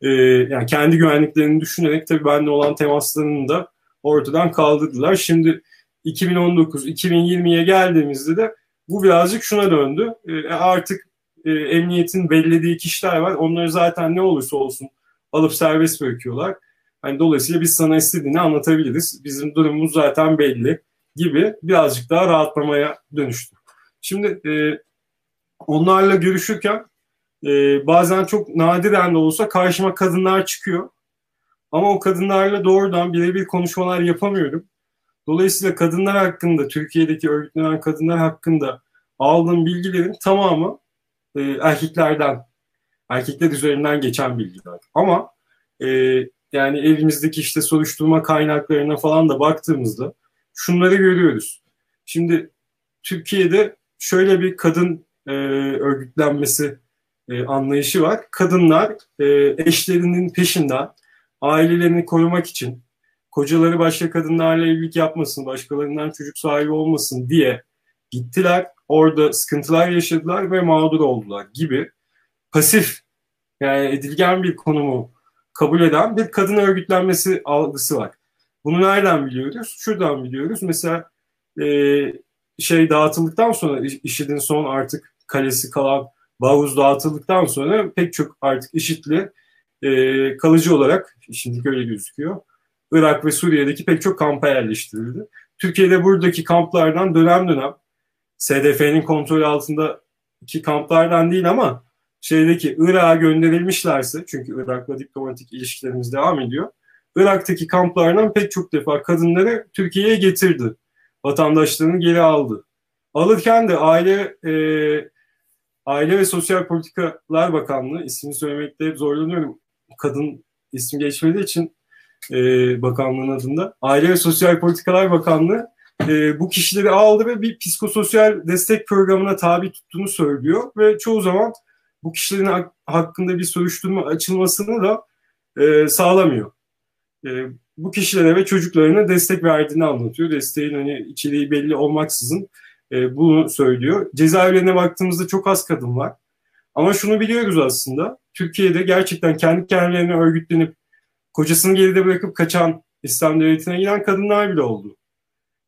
e, yani kendi güvenliklerini düşünerek tabii benimle olan temaslarını da ortadan kaldırdılar. Şimdi 2019-2020'ye geldiğimizde de bu birazcık şuna döndü. E, artık e, emniyetin bellediği kişiler var. Onları zaten ne olursa olsun alıp serbest bırakıyorlar. Hani dolayısıyla biz sana istediğini anlatabiliriz. Bizim durumumuz zaten belli gibi birazcık daha rahatlamaya dönüştü. Şimdi e, onlarla görüşürken e, bazen çok nadiren de olsa karşıma kadınlar çıkıyor. Ama o kadınlarla doğrudan birebir konuşmalar yapamıyorum. Dolayısıyla kadınlar hakkında, Türkiye'deki örgütlenen kadınlar hakkında aldığım bilgilerin tamamı e, erkeklerden, erkekler üzerinden geçen bilgiler. Ama e, yani elimizdeki işte soruşturma kaynaklarına falan da baktığımızda şunları görüyoruz. Şimdi Türkiye'de şöyle bir kadın e, örgütlenmesi e, anlayışı var. Kadınlar e, eşlerinin peşinden ailelerini korumak için kocaları başka kadınlarla evlilik yapmasın, başkalarından çocuk sahibi olmasın diye gittiler. Orada sıkıntılar yaşadılar ve mağdur oldular gibi pasif yani edilgen bir konumu kabul eden bir kadın örgütlenmesi algısı var. Bunu nereden biliyoruz? Şuradan biliyoruz. Mesela e, şey dağıtıldıktan sonra IŞİD'in son artık kalesi kalan Bağuz dağıtıldıktan sonra pek çok artık IŞİD'li e, kalıcı olarak şimdi öyle gözüküyor. Irak ve Suriye'deki pek çok kampa yerleştirildi. Türkiye'de buradaki kamplardan dönem dönem SDF'nin kontrol altındaki kamplardan değil ama şeydeki Irak'a gönderilmişlerse çünkü Irak'la diplomatik ilişkilerimiz devam ediyor. Irak'taki kamplardan pek çok defa kadınları Türkiye'ye getirdi. Vatandaşlarını geri aldı. Alırken de aile e, Aile ve Sosyal Politikalar Bakanlığı ismini söylemekte zorlanıyorum. Kadın isim geçmediği için e, bakanlığın adında. Aile ve Sosyal Politikalar Bakanlığı e, bu kişileri aldı ve bir psikososyal destek programına tabi tuttuğunu söylüyor ve çoğu zaman bu kişilerin hakkında bir soruşturma açılmasını da e, sağlamıyor. E, bu kişilere ve çocuklarına destek verdiğini anlatıyor. Desteğin hani içeriği belli olmaksızın e, bunu söylüyor. Cezaevlerine baktığımızda çok az kadın var. Ama şunu biliyoruz aslında. Türkiye'de gerçekten kendi kendilerine örgütlenip kocasını geride bırakıp kaçan İslam devletine giden kadınlar bile oldu.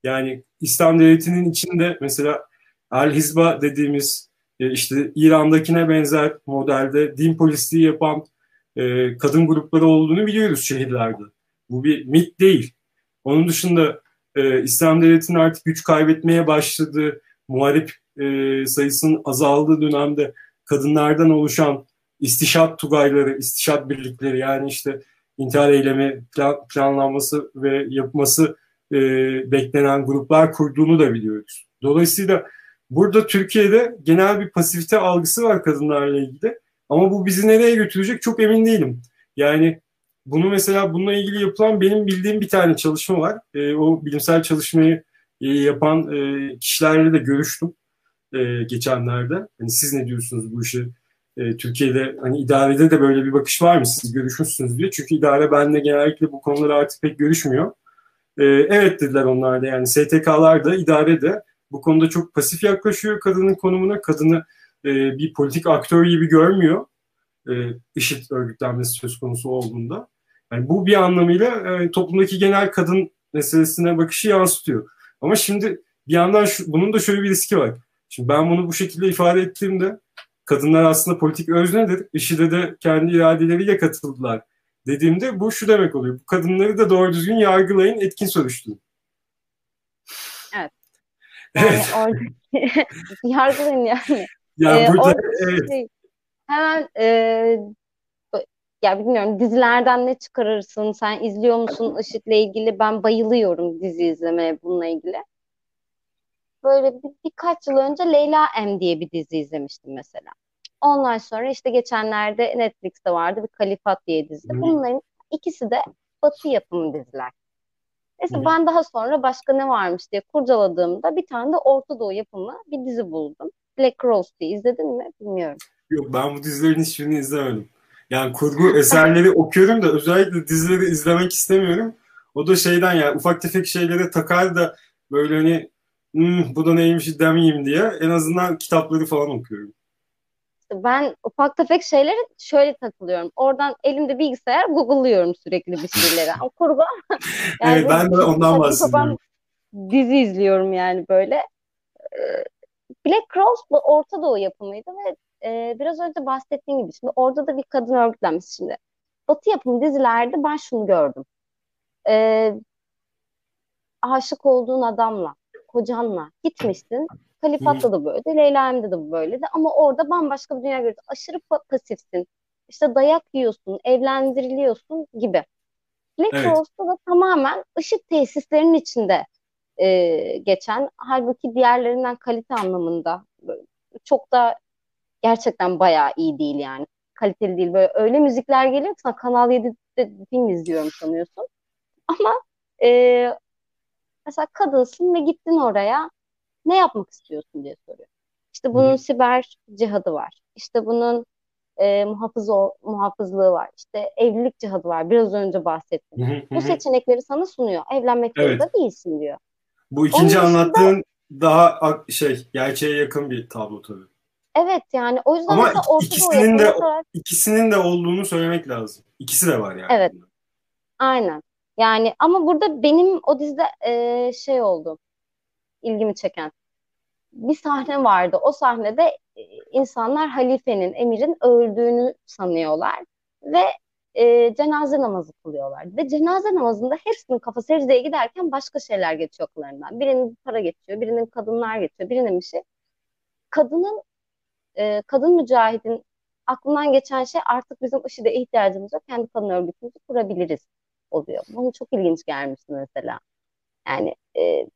Yani İslam devletinin içinde mesela El Hizba dediğimiz e, işte İran'dakine benzer modelde din polisliği yapan e, kadın grupları olduğunu biliyoruz şehirlerde. Bu bir mit değil. Onun dışında e, İslam Devleti'nin artık güç kaybetmeye başladığı, muharip e, sayısının azaldığı dönemde kadınlardan oluşan istişat tugayları, istişat birlikleri yani işte intihar eylemi plan, planlanması ve yapması e, beklenen gruplar kurduğunu da biliyoruz. Dolayısıyla burada Türkiye'de genel bir pasifite algısı var kadınlarla ilgili. Ama bu bizi nereye götürecek çok emin değilim. Yani bunu mesela bununla ilgili yapılan benim bildiğim bir tane çalışma var. E, o bilimsel çalışmayı e, yapan e, kişilerle de görüştüm e, geçenlerde. Hani siz ne diyorsunuz bu işi? E, Türkiye'de hani idarede de böyle bir bakış var mı? Siz görüşmüşsünüz diye. Çünkü idare benimle genellikle bu konuları artık pek görüşmüyor. E, evet dediler onlar da yani STK'lar da idare de bu konuda çok pasif yaklaşıyor kadının konumuna. Kadını e, bir politik aktör gibi görmüyor. E, IŞİD örgütlenmesi söz konusu olduğunda. Yani bu bir anlamıyla e, toplumdaki genel kadın meselesine bakışı yansıtıyor. Ama şimdi bir yandan şu, bunun da şöyle bir riski var. Şimdi ben bunu bu şekilde ifade ettiğimde kadınlar aslında politik öznedir. IŞİD'e de kendi iradeleriyle katıldılar dediğimde bu şu demek oluyor. Bu kadınları da doğru düzgün yargılayın, etkin soruşturun. Evet. Yani evet. Yargılayın yani. Yani ee, burada evet. Şey, hemen e, ya bilmiyorum dizilerden ne çıkarırsın? Sen izliyor musun IŞİD'le ilgili? Ben bayılıyorum dizi izlemeye bununla ilgili. Böyle bir, birkaç yıl önce Leyla M diye bir dizi izlemiştim mesela. Ondan sonra işte geçenlerde Netflix'te vardı bir Kalifat diye dizi. Bunların ikisi de Batı yapımı diziler. Neyse ben daha sonra başka ne varmış diye kurcaladığımda bir tane de Orta Doğu yapımı bir dizi buldum. Black Rose diye izledin mi bilmiyorum. Yok ben bu dizilerin hiçbirini izlemedim. Yani kurgu eserleri okuyorum da özellikle dizileri izlemek istemiyorum. O da şeyden yani ufak tefek şeylere takar da böyle hani hmm, bu da neymiş demeyeyim diye en azından kitapları falan okuyorum. Ben ufak tefek şeyleri şöyle takılıyorum. Oradan elimde bilgisayar Google'lıyorum sürekli bir şeyleri. O kurgu. yani evet ben de ondan bahsediyorum. Dizi izliyorum yani böyle. Ee, Black Cross bu Orta Doğu yapımıydı ve e, biraz önce bahsettiğim gibi şimdi orada da bir kadın örgütlenmesi şimdi. Batı yapımı dizilerde ben şunu gördüm. E, aşık olduğun adamla, kocanla gitmişsin. Kalifat'ta da böyle, Leyla Em'de de bu böyleydi. Ama orada bambaşka bir dünya görüyorsun. Aşırı pasifsin. İşte dayak yiyorsun, evlendiriliyorsun gibi. Black evet. Rose'da da tamamen ışık tesislerinin içinde e, geçen. Halbuki diğerlerinden kalite anlamında çok da gerçekten bayağı iyi değil yani. Kaliteli değil. Böyle öyle müzikler geliyor ki sana Kanal 7'de film izliyorum sanıyorsun. Ama e, mesela kadınsın ve gittin oraya ne yapmak istiyorsun diye soruyor. İşte bunun Hı. siber cihadı var. İşte bunun e, muhafız o, muhafızlığı var. İşte evlilik cihadı var. Biraz önce bahsettim. Hı hı. Bu seçenekleri sana sunuyor. Evlenmek evet. zorunda değilsin diyor. Bu ikinci Onun anlattığın dışında, daha şey gerçeğe yakın bir tablo tabii. Evet yani o yüzden Ama ikisinin de olarak... ikisinin de olduğunu söylemek lazım. İkisi de var yani. Evet. Aynen. Yani ama burada benim o dizide e, şey oldu. ilgimi çeken. Bir sahne vardı. O sahnede e, insanlar halifenin, emirin öldüğünü sanıyorlar ve e, cenaze namazı kılıyorlar. Ve cenaze namazında hepsinin kafa secdeye giderken başka şeyler geçiyor akıllarından. Birinin para geçiyor, birinin kadınlar geçiyor, birinin bir şey. Kadının e, kadın mücahidin aklından geçen şey artık bizim IŞİD'e ihtiyacımız yok. Kendi kadın örgütümüzü kurabiliriz oluyor. Bunu çok ilginç gelmişti mesela. Yani e,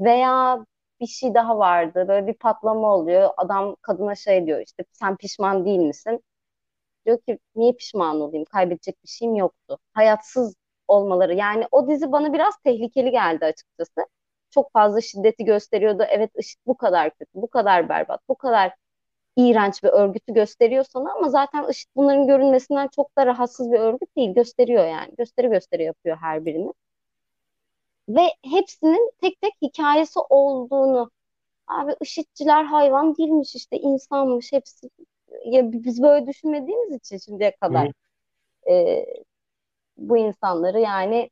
veya bir şey daha vardı. Böyle bir patlama oluyor. Adam kadına şey diyor işte sen pişman değil misin? Diyor ki niye pişman olayım? Kaybedecek bir şeyim yoktu. Hayatsız olmaları. Yani o dizi bana biraz tehlikeli geldi açıkçası. Çok fazla şiddeti gösteriyordu. Evet IŞİD bu kadar kötü, bu kadar berbat, bu kadar iğrenç bir örgütü gösteriyor sana ama zaten IŞİD bunların görünmesinden çok da rahatsız bir örgüt değil. Gösteriyor yani. Gösteri gösteri yapıyor her birini. Ve hepsinin tek tek hikayesi olduğunu abi IŞİD'ciler hayvan değilmiş işte insanmış hepsi ya biz böyle düşünmediğimiz için şimdiye kadar e, bu insanları yani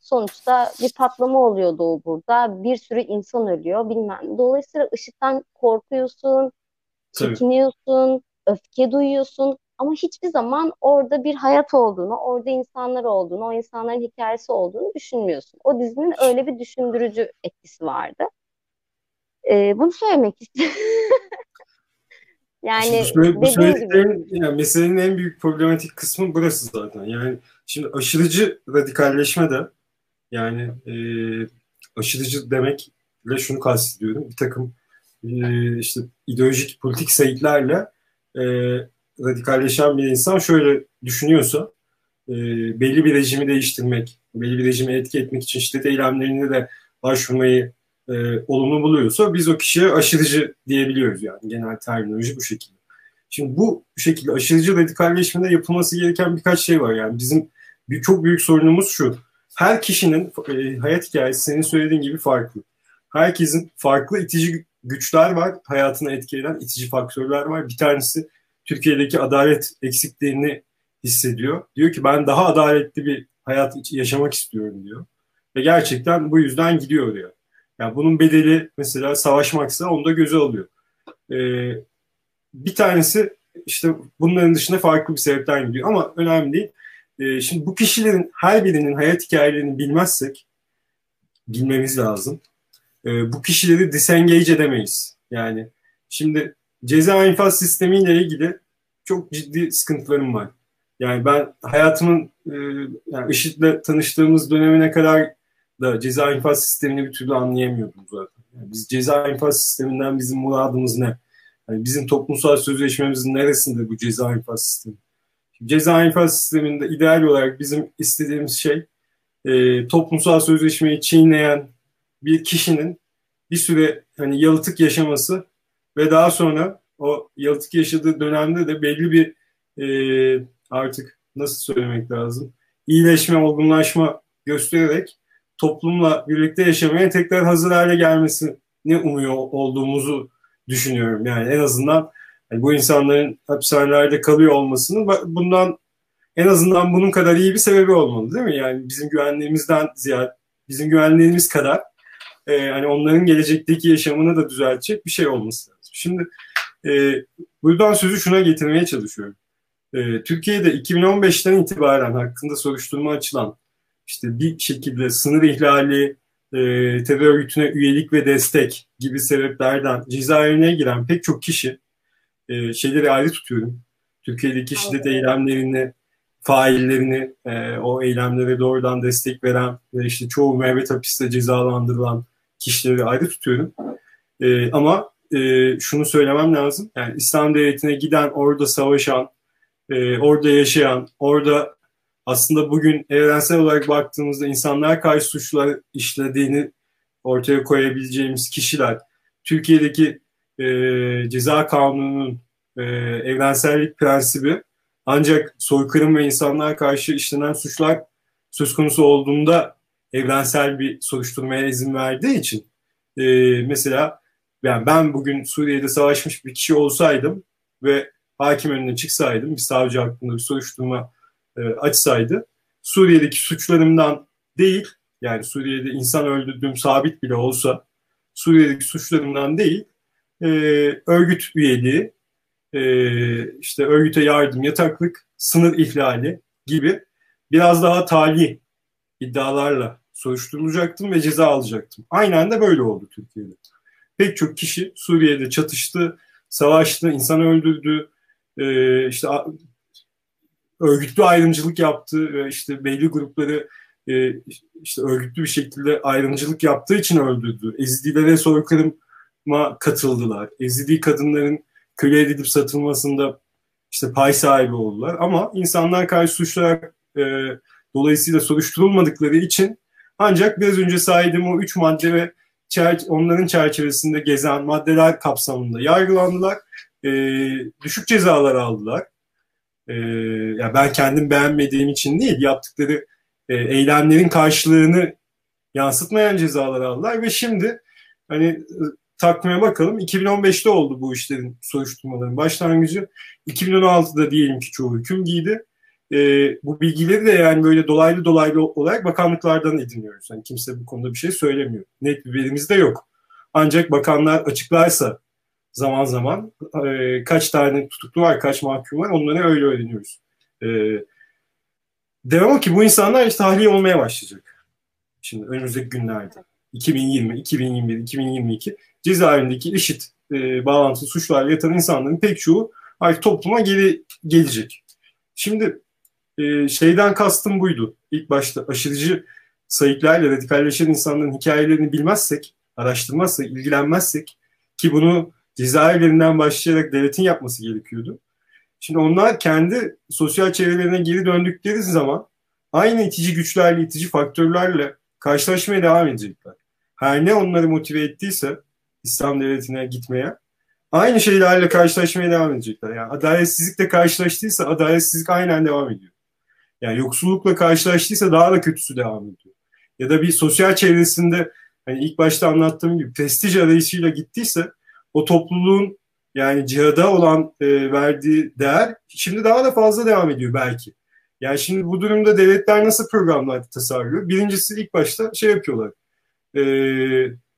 sonuçta bir patlama oluyordu burada. Bir sürü insan ölüyor bilmem. Dolayısıyla IŞİD'den korkuyorsun, çekiniyorsun, öfke duyuyorsun Ama hiçbir zaman orada bir hayat olduğunu, orada insanlar olduğunu, o insanların hikayesi olduğunu düşünmüyorsun. O dizinin öyle bir düşündürücü etkisi vardı. Ee, bunu söylemek istedim. yani şimdi bu söylediklerin yani meselenin en büyük problematik kısmı burası zaten. Yani şimdi aşırıcı radikalleşme de yani e, aşırıcı demekle şunu kastediyorum. Bir takım e, işte ideolojik politik sayıklarla e, radikalleşen bir insan şöyle düşünüyorsa e, belli bir rejimi değiştirmek, belli bir rejime etki etmek için şiddet eylemlerine de başvurmayı e, olumlu buluyorsa biz o kişiye aşırıcı diyebiliyoruz yani genel terminoloji bu şekilde. Şimdi bu şekilde aşırıcı radikalleşmede yapılması gereken birkaç şey var yani bizim bir, çok büyük sorunumuz şu. Her kişinin e, hayat hikayesi senin söylediğin gibi farklı. Herkesin farklı itici güçler var, hayatına etki eden itici faktörler var. Bir tanesi Türkiye'deki adalet eksikliğini hissediyor. Diyor ki ben daha adaletli bir hayat yaşamak istiyorum diyor. Ve gerçekten bu yüzden gidiyor diyor. Yani bunun bedeli mesela savaşmaksa onu da göze alıyor. Ee, bir tanesi işte bunların dışında farklı bir sebepten gidiyor ama önemli değil. Ee, şimdi bu kişilerin her birinin hayat hikayelerini bilmezsek bilmemiz lazım. Ee, bu kişileri disengage edemeyiz. Yani şimdi ceza infaz sistemiyle ilgili çok ciddi sıkıntılarım var. Yani ben hayatımın e, yani IŞİD'le tanıştığımız dönemine kadar da ceza infaz sistemini bir türlü anlayamıyordum zaten. Yani biz ceza infaz sisteminden bizim muradımız ne? Yani bizim toplumsal sözleşmemizin neresinde bu ceza infaz sistemi? Ceza infaz sisteminde ideal olarak bizim istediğimiz şey e, toplumsal sözleşmeyi çiğneyen bir kişinin bir süre hani yalıtık yaşaması ve daha sonra o yalıtık yaşadığı dönemde de belli bir e, artık nasıl söylemek lazım iyileşme, olgunlaşma göstererek toplumla birlikte yaşamaya tekrar hazır hale gelmesini umuyor olduğumuzu düşünüyorum. Yani en azından yani bu insanların hapishanelerde kalıyor olmasının bundan en azından bunun kadar iyi bir sebebi olmalı değil mi? Yani bizim güvenliğimizden ziyade bizim güvenliğimiz kadar e, hani onların gelecekteki yaşamını da düzeltecek bir şey olması lazım. Şimdi e, buradan sözü şuna getirmeye çalışıyorum. E, Türkiye'de 2015'ten itibaren hakkında soruşturma açılan işte bir şekilde sınır ihlali, e, terör örgütüne üyelik ve destek gibi sebeplerden cezaevine giren pek çok kişi e, şeyleri ayrı tutuyorum. Türkiye'deki şiddet eylemlerini, faillerini, e, o eylemlere doğrudan destek veren ve işte çoğu Mehmet hapiste cezalandırılan kişileri ayrı tutuyorum. E, ama e, şunu söylemem lazım. Yani İslam Devleti'ne giden, orada savaşan, e, orada yaşayan, orada aslında bugün evrensel olarak baktığımızda insanlar karşı suçlar işlediğini ortaya koyabileceğimiz kişiler, Türkiye'deki e, ceza kanununun e, evrensellik prensibi ancak soykırım ve insanlar karşı işlenen suçlar söz konusu olduğunda evrensel bir soruşturmaya izin verdiği için e, mesela yani ben bugün Suriye'de savaşmış bir kişi olsaydım ve hakim önüne çıksaydım bir savcı hakkında bir soruşturma e, açsaydı Suriye'deki suçlarımdan değil yani Suriye'de insan öldürdüğüm sabit bile olsa Suriye'deki suçlarımdan değil e, örgüt üyeliği e, işte örgüte yardım, yataklık, sınır ihlali gibi biraz daha tali iddialarla soruşturulacaktım ve ceza alacaktım. Aynen de böyle oldu Türkiye'de. Pek çok kişi Suriye'de çatıştı, savaştı, insan öldürdü, e, işte örgütlü ayrımcılık yaptı ve işte belli grupları e, işte örgütlü bir şekilde ayrımcılık yaptığı için öldürdü. Ezidilere soykırıma katıldılar. Ezidi kadınların köle edilip satılmasında işte pay sahibi oldular. Ama insanlar karşı suçlar e, dolayısıyla soruşturulmadıkları için ancak biraz önce saydığım o üç madde ve onların çerçevesinde gezen maddeler kapsamında yargılandılar. E, düşük cezalar aldılar. E, ya ben kendim beğenmediğim için değil, yaptıkları e, eylemlerin karşılığını yansıtmayan cezalar aldılar ve şimdi hani takvime bakalım. 2015'te oldu bu işlerin soruşturmaların başlangıcı. 2016'da diyelim ki çoğu hüküm giydi. E, bu bilgileri de yani böyle dolaylı dolaylı olarak bakanlıklardan ediniyoruz. Yani kimse bu konuda bir şey söylemiyor. Net bir verimiz de yok. Ancak bakanlar açıklarsa zaman zaman. E, kaç tane tutuklu var, kaç mahkum var onları öyle öğreniyoruz. E, devam ki bu insanlar işte tahliye olmaya başlayacak. Şimdi önümüzdeki günlerde. 2020, 2021, 2022 cezaevindeki işit e, bağlantılı suçlarla yatan insanların pek çoğu artık topluma geri gelecek. Şimdi e, şeyden kastım buydu. İlk başta aşırıcı sayıklarla radikalleşen insanların hikayelerini bilmezsek, araştırmazsak, ilgilenmezsek ki bunu cezaevlerinden başlayarak devletin yapması gerekiyordu. Şimdi onlar kendi sosyal çevrelerine geri döndükleri zaman aynı itici güçlerle, itici faktörlerle karşılaşmaya devam edecekler. Her ne onları motive ettiyse İslam devletine gitmeye aynı şeylerle karşılaşmaya devam edecekler. Yani adaletsizlikle karşılaştıysa adaletsizlik aynen devam ediyor. Yani yoksullukla karşılaştıysa daha da kötüsü devam ediyor. Ya da bir sosyal çevresinde hani ilk başta anlattığım gibi prestij arayışıyla gittiyse o topluluğun yani cihada olan e, verdiği değer şimdi daha da fazla devam ediyor belki. Yani şimdi bu durumda devletler nasıl programlar tasarlıyor? Birincisi ilk başta şey yapıyorlar. E,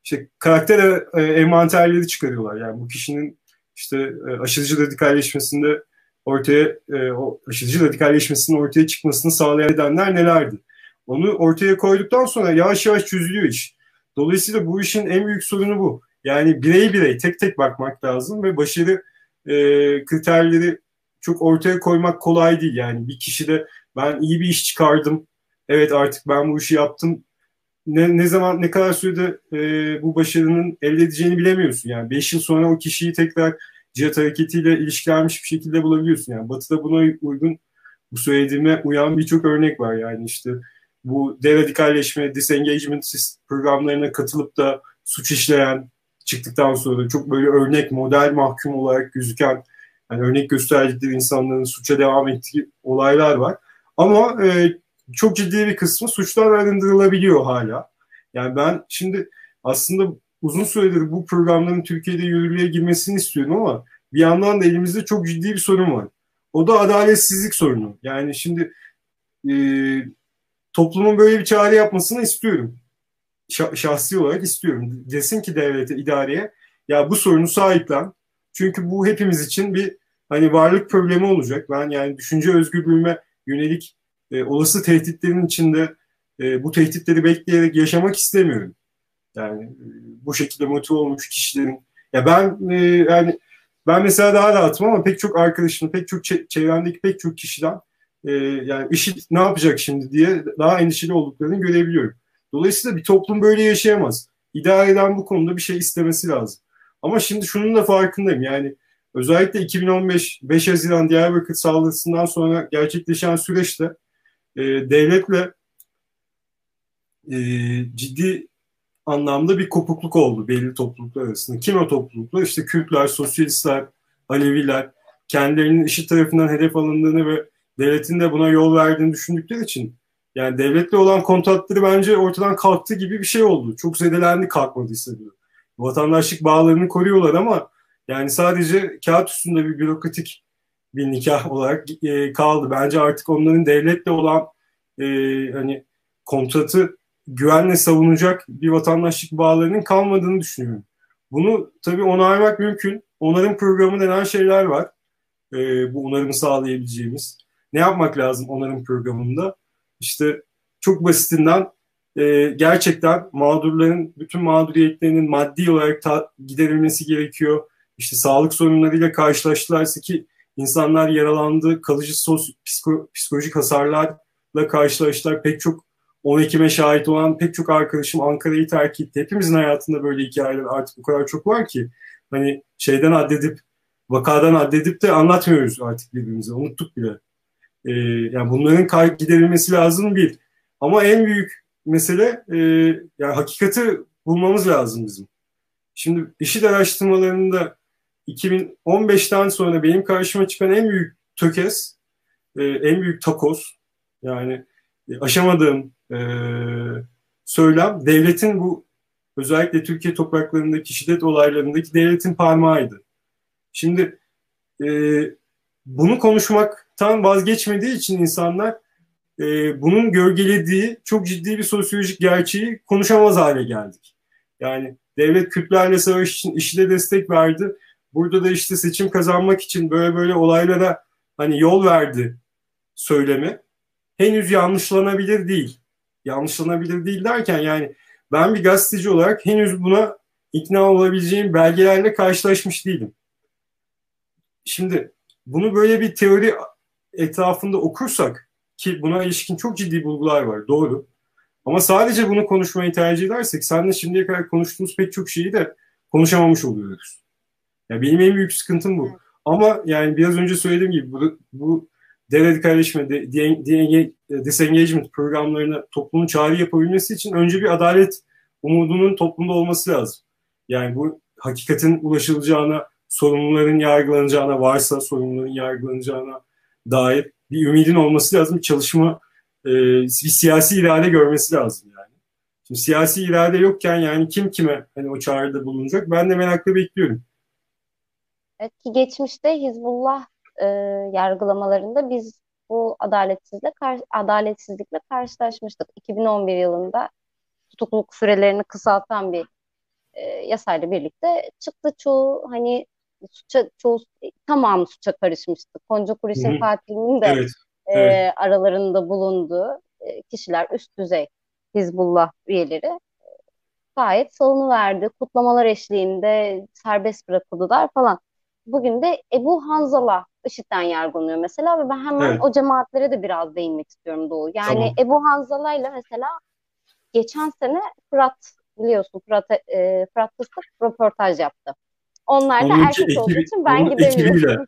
işte karakter e, envanterleri çıkarıyorlar. Yani bu kişinin işte e, aşırıcı radikalleşmesinde ortaya e, o aşırıcı radikalleşmesinin ortaya çıkmasını sağlayan nedenler nelerdi? Onu ortaya koyduktan sonra yavaş yavaş çözülüyor iş. Dolayısıyla bu işin en büyük sorunu bu. Yani birey birey tek tek bakmak lazım ve başarı e, kriterleri çok ortaya koymak kolay değil. Yani bir kişi de ben iyi bir iş çıkardım, evet artık ben bu işi yaptım ne, ne zaman ne kadar sürede e, bu başarının elde edeceğini bilemiyorsun. Yani 5 yıl sonra o kişiyi tekrar cihat hareketiyle ilişkilenmiş bir şekilde bulabiliyorsun. Yani Batı'da buna uygun bu söylediğime uyan birçok örnek var. Yani işte bu deradikalleşme, disengagement programlarına katılıp da suç işleyen çıktıktan sonra çok böyle örnek model mahkum olarak gözüken yani örnek gösterdikleri insanların suça devam ettiği olaylar var. Ama e, çok ciddi bir kısmı suçlar arındırılabiliyor hala. Yani ben şimdi aslında uzun süredir bu programların Türkiye'de yürürlüğe girmesini istiyorum ama bir yandan da elimizde çok ciddi bir sorun var. O da adaletsizlik sorunu. Yani şimdi e, toplumun böyle bir çağrı yapmasını istiyorum. şahsi olarak istiyorum. Desin ki devlete, idareye ya bu sorunu sahiplen. Çünkü bu hepimiz için bir hani varlık problemi olacak. Ben yani düşünce özgürlüğüme yönelik e, olası tehditlerin içinde e, bu tehditleri bekleyerek yaşamak istemiyorum. Yani e, bu şekilde motive olmuş kişilerin ya ben e, yani ben mesela daha rahatım ama pek çok arkadaşım, pek çok çevremdeki pek çok kişiden e, yani işi ne yapacak şimdi diye daha endişeli olduklarını görebiliyorum. Dolayısıyla bir toplum böyle yaşayamaz. İdare eden bu konuda bir şey istemesi lazım. Ama şimdi şunun da farkındayım. Yani özellikle 2015 5 Haziran Diyarbakır saldırısından sonra gerçekleşen süreçte e, devletle e, ciddi anlamda bir kopukluk oldu belli topluluklar arasında. Kim o topluluklar? İşte Kürtler, Sosyalistler, Aleviler kendilerinin işi tarafından hedef alındığını ve devletin de buna yol verdiğini düşündükleri için yani devletle olan kontakları bence ortadan kalktı gibi bir şey oldu. Çok zedelendi kalkmadıysa diyor. Vatandaşlık bağlarını koruyorlar ama yani sadece kağıt üstünde bir bürokratik bir nikah olarak e, kaldı. Bence artık onların devletle olan e, hani kontratı güvenle savunacak bir vatandaşlık bağlarının kalmadığını düşünüyorum. Bunu tabii onaymak mümkün. Onarım programı denen şeyler var. E, bu onarımı sağlayabileceğimiz. Ne yapmak lazım onarım programında? İşte çok basitinden e, gerçekten mağdurların bütün mağduriyetlerinin maddi olarak ta- giderilmesi gerekiyor. İşte sağlık sorunlarıyla karşılaştılarsa ki insanlar yaralandı, kalıcı sos, psiko, psikolojik hasarlarla karşılaştılar. Pek çok 10 Ekim'e şahit olan pek çok arkadaşım Ankara'yı terk etti. Hepimizin hayatında böyle hikayeler artık bu kadar çok var ki hani şeyden addedip vakadan addedip de anlatmıyoruz artık birbirimize. Unuttuk bile. Ee, yani bunların giderilmesi lazım bir. Ama en büyük mesele e, yani hakikati bulmamız lazım bizim. Şimdi işit araştırmalarında 2015'ten sonra benim karşıma çıkan en büyük tökez, e, en büyük takoz yani e, aşamadığım e, söylem devletin bu özellikle Türkiye topraklarındaki şiddet olaylarındaki devletin parmağıydı. Şimdi e, bunu konuşmaktan vazgeçmediği için insanlar e, bunun gölgelediği çok ciddi bir sosyolojik gerçeği konuşamaz hale geldik. Yani devlet Kürtlerle savaş için IŞİD'e destek verdi burada da işte seçim kazanmak için böyle böyle olaylara hani yol verdi söylemi henüz yanlışlanabilir değil. Yanlışlanabilir değil derken yani ben bir gazeteci olarak henüz buna ikna olabileceğim belgelerle karşılaşmış değilim. Şimdi bunu böyle bir teori etrafında okursak ki buna ilişkin çok ciddi bulgular var doğru. Ama sadece bunu konuşmayı tercih edersek senle şimdiye kadar konuştuğumuz pek çok şeyi de konuşamamış oluyoruz. Ya benim en büyük sıkıntım bu. Ama yani biraz önce söylediğim gibi bu, bu deradikalleşme, de, de, disengagement programlarına toplumun çağrı yapabilmesi için önce bir adalet umudunun toplumda olması lazım. Yani bu hakikatin ulaşılacağına, sorumluların yargılanacağına, varsa sorumluların yargılanacağına dair bir ümidin olması lazım. Çalışma e, bir siyasi irade görmesi lazım yani. Şimdi siyasi irade yokken yani kim kime hani o çağrıda bulunacak ben de merakla bekliyorum. Evet ki geçmişte Hizbullah e, yargılamalarında biz bu adaletsizlikle adaletsizlikle karşılaşmıştık. 2011 yılında tutukluluk sürelerini kısaltan bir e, yasayla birlikte çıktı çoğu hani suça çoğu tamamı suça karışmıştı. Konca Kuriş'in katilinin de evet, e, evet. aralarında bulunduğu e, kişiler üst düzey Hizbullah üyeleri e, gayet verdi. Kutlamalar eşliğinde serbest bırakıldılar falan. Bugün de Ebu Hanzala IŞİD'den yargılanıyor mesela ve ben hemen evet. o cemaatlere de biraz değinmek istiyorum Doğu. Yani tamam. Ebu Hanzala ile mesela geçen sene Fırat biliyorsun Fırat, e, Fırat Fıstık röportaj yaptı. Onlar da erkek ekibi, olduğu için ben gidemiyorum. Ekibiyle.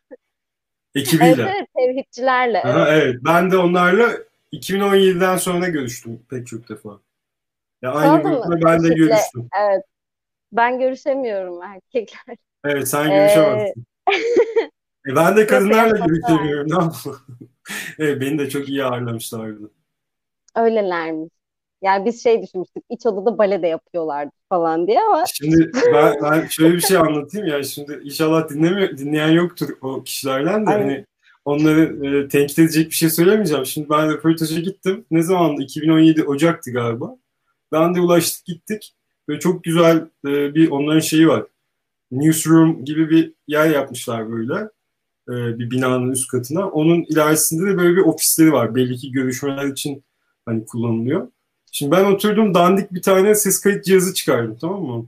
ekibiyle. evet, evet tevhidçilerle. Aha, evet. Ben de onlarla 2017'den sonra görüştüm pek çok defa. Ya aynı grupla ben de görüştüm. Evet. Ben görüşemiyorum erkekler. Evet sen görüşemezsin. Ee... ben de kadınlarla görüşemiyorum. Ne evet, beni de çok iyi ağırlamışlardı. Öylelermiş. Yani biz şey düşünmüştük, iç odada bale de yapıyorlardı falan diye ama. Şimdi ben, ben şöyle bir şey anlatayım ya. Şimdi inşallah dinlemiyor, dinleyen yoktur o kişilerden de. Hani onları e, tenkit edecek bir şey söylemeyeceğim. Şimdi ben röportaja gittim. Ne zamandı? 2017 Ocak'tı galiba. Ben de ulaştık gittik. Böyle çok güzel e, bir onların şeyi var. Newsroom gibi bir yer yapmışlar böyle. E, bir binanın üst katına. Onun ilerisinde de böyle bir ofisleri var. Belli ki görüşmeler için hani kullanılıyor. Şimdi ben oturdum dandik bir tane ses kayıt cihazı çıkardım tamam mı?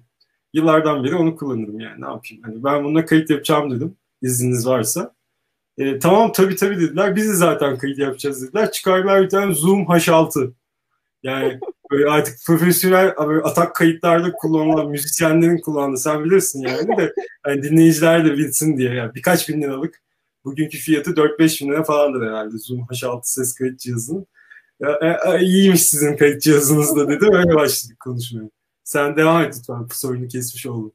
Yıllardan beri onu kullanırım yani ne yapayım. Hani ben bununla kayıt yapacağım dedim izniniz varsa. E, tamam tabii tabii dediler. Biz de zaten kayıt yapacağız dediler. Çıkardılar bir tane Zoom H6. Yani böyle artık profesyonel böyle atak kayıtlarda kullanılan müzisyenlerin kullandığı sen bilirsin yani de yani dinleyiciler de bilsin diye yani birkaç bin liralık bugünkü fiyatı 4-5 bin lira falandır herhalde Zoom H6 ses kayıt cihazının. Ya, e, e, iyiymiş sizin kayıt cihazınız da dedi. Öyle başladık konuşmaya. Sen devam et lütfen. Sorunu kesmiş oldum.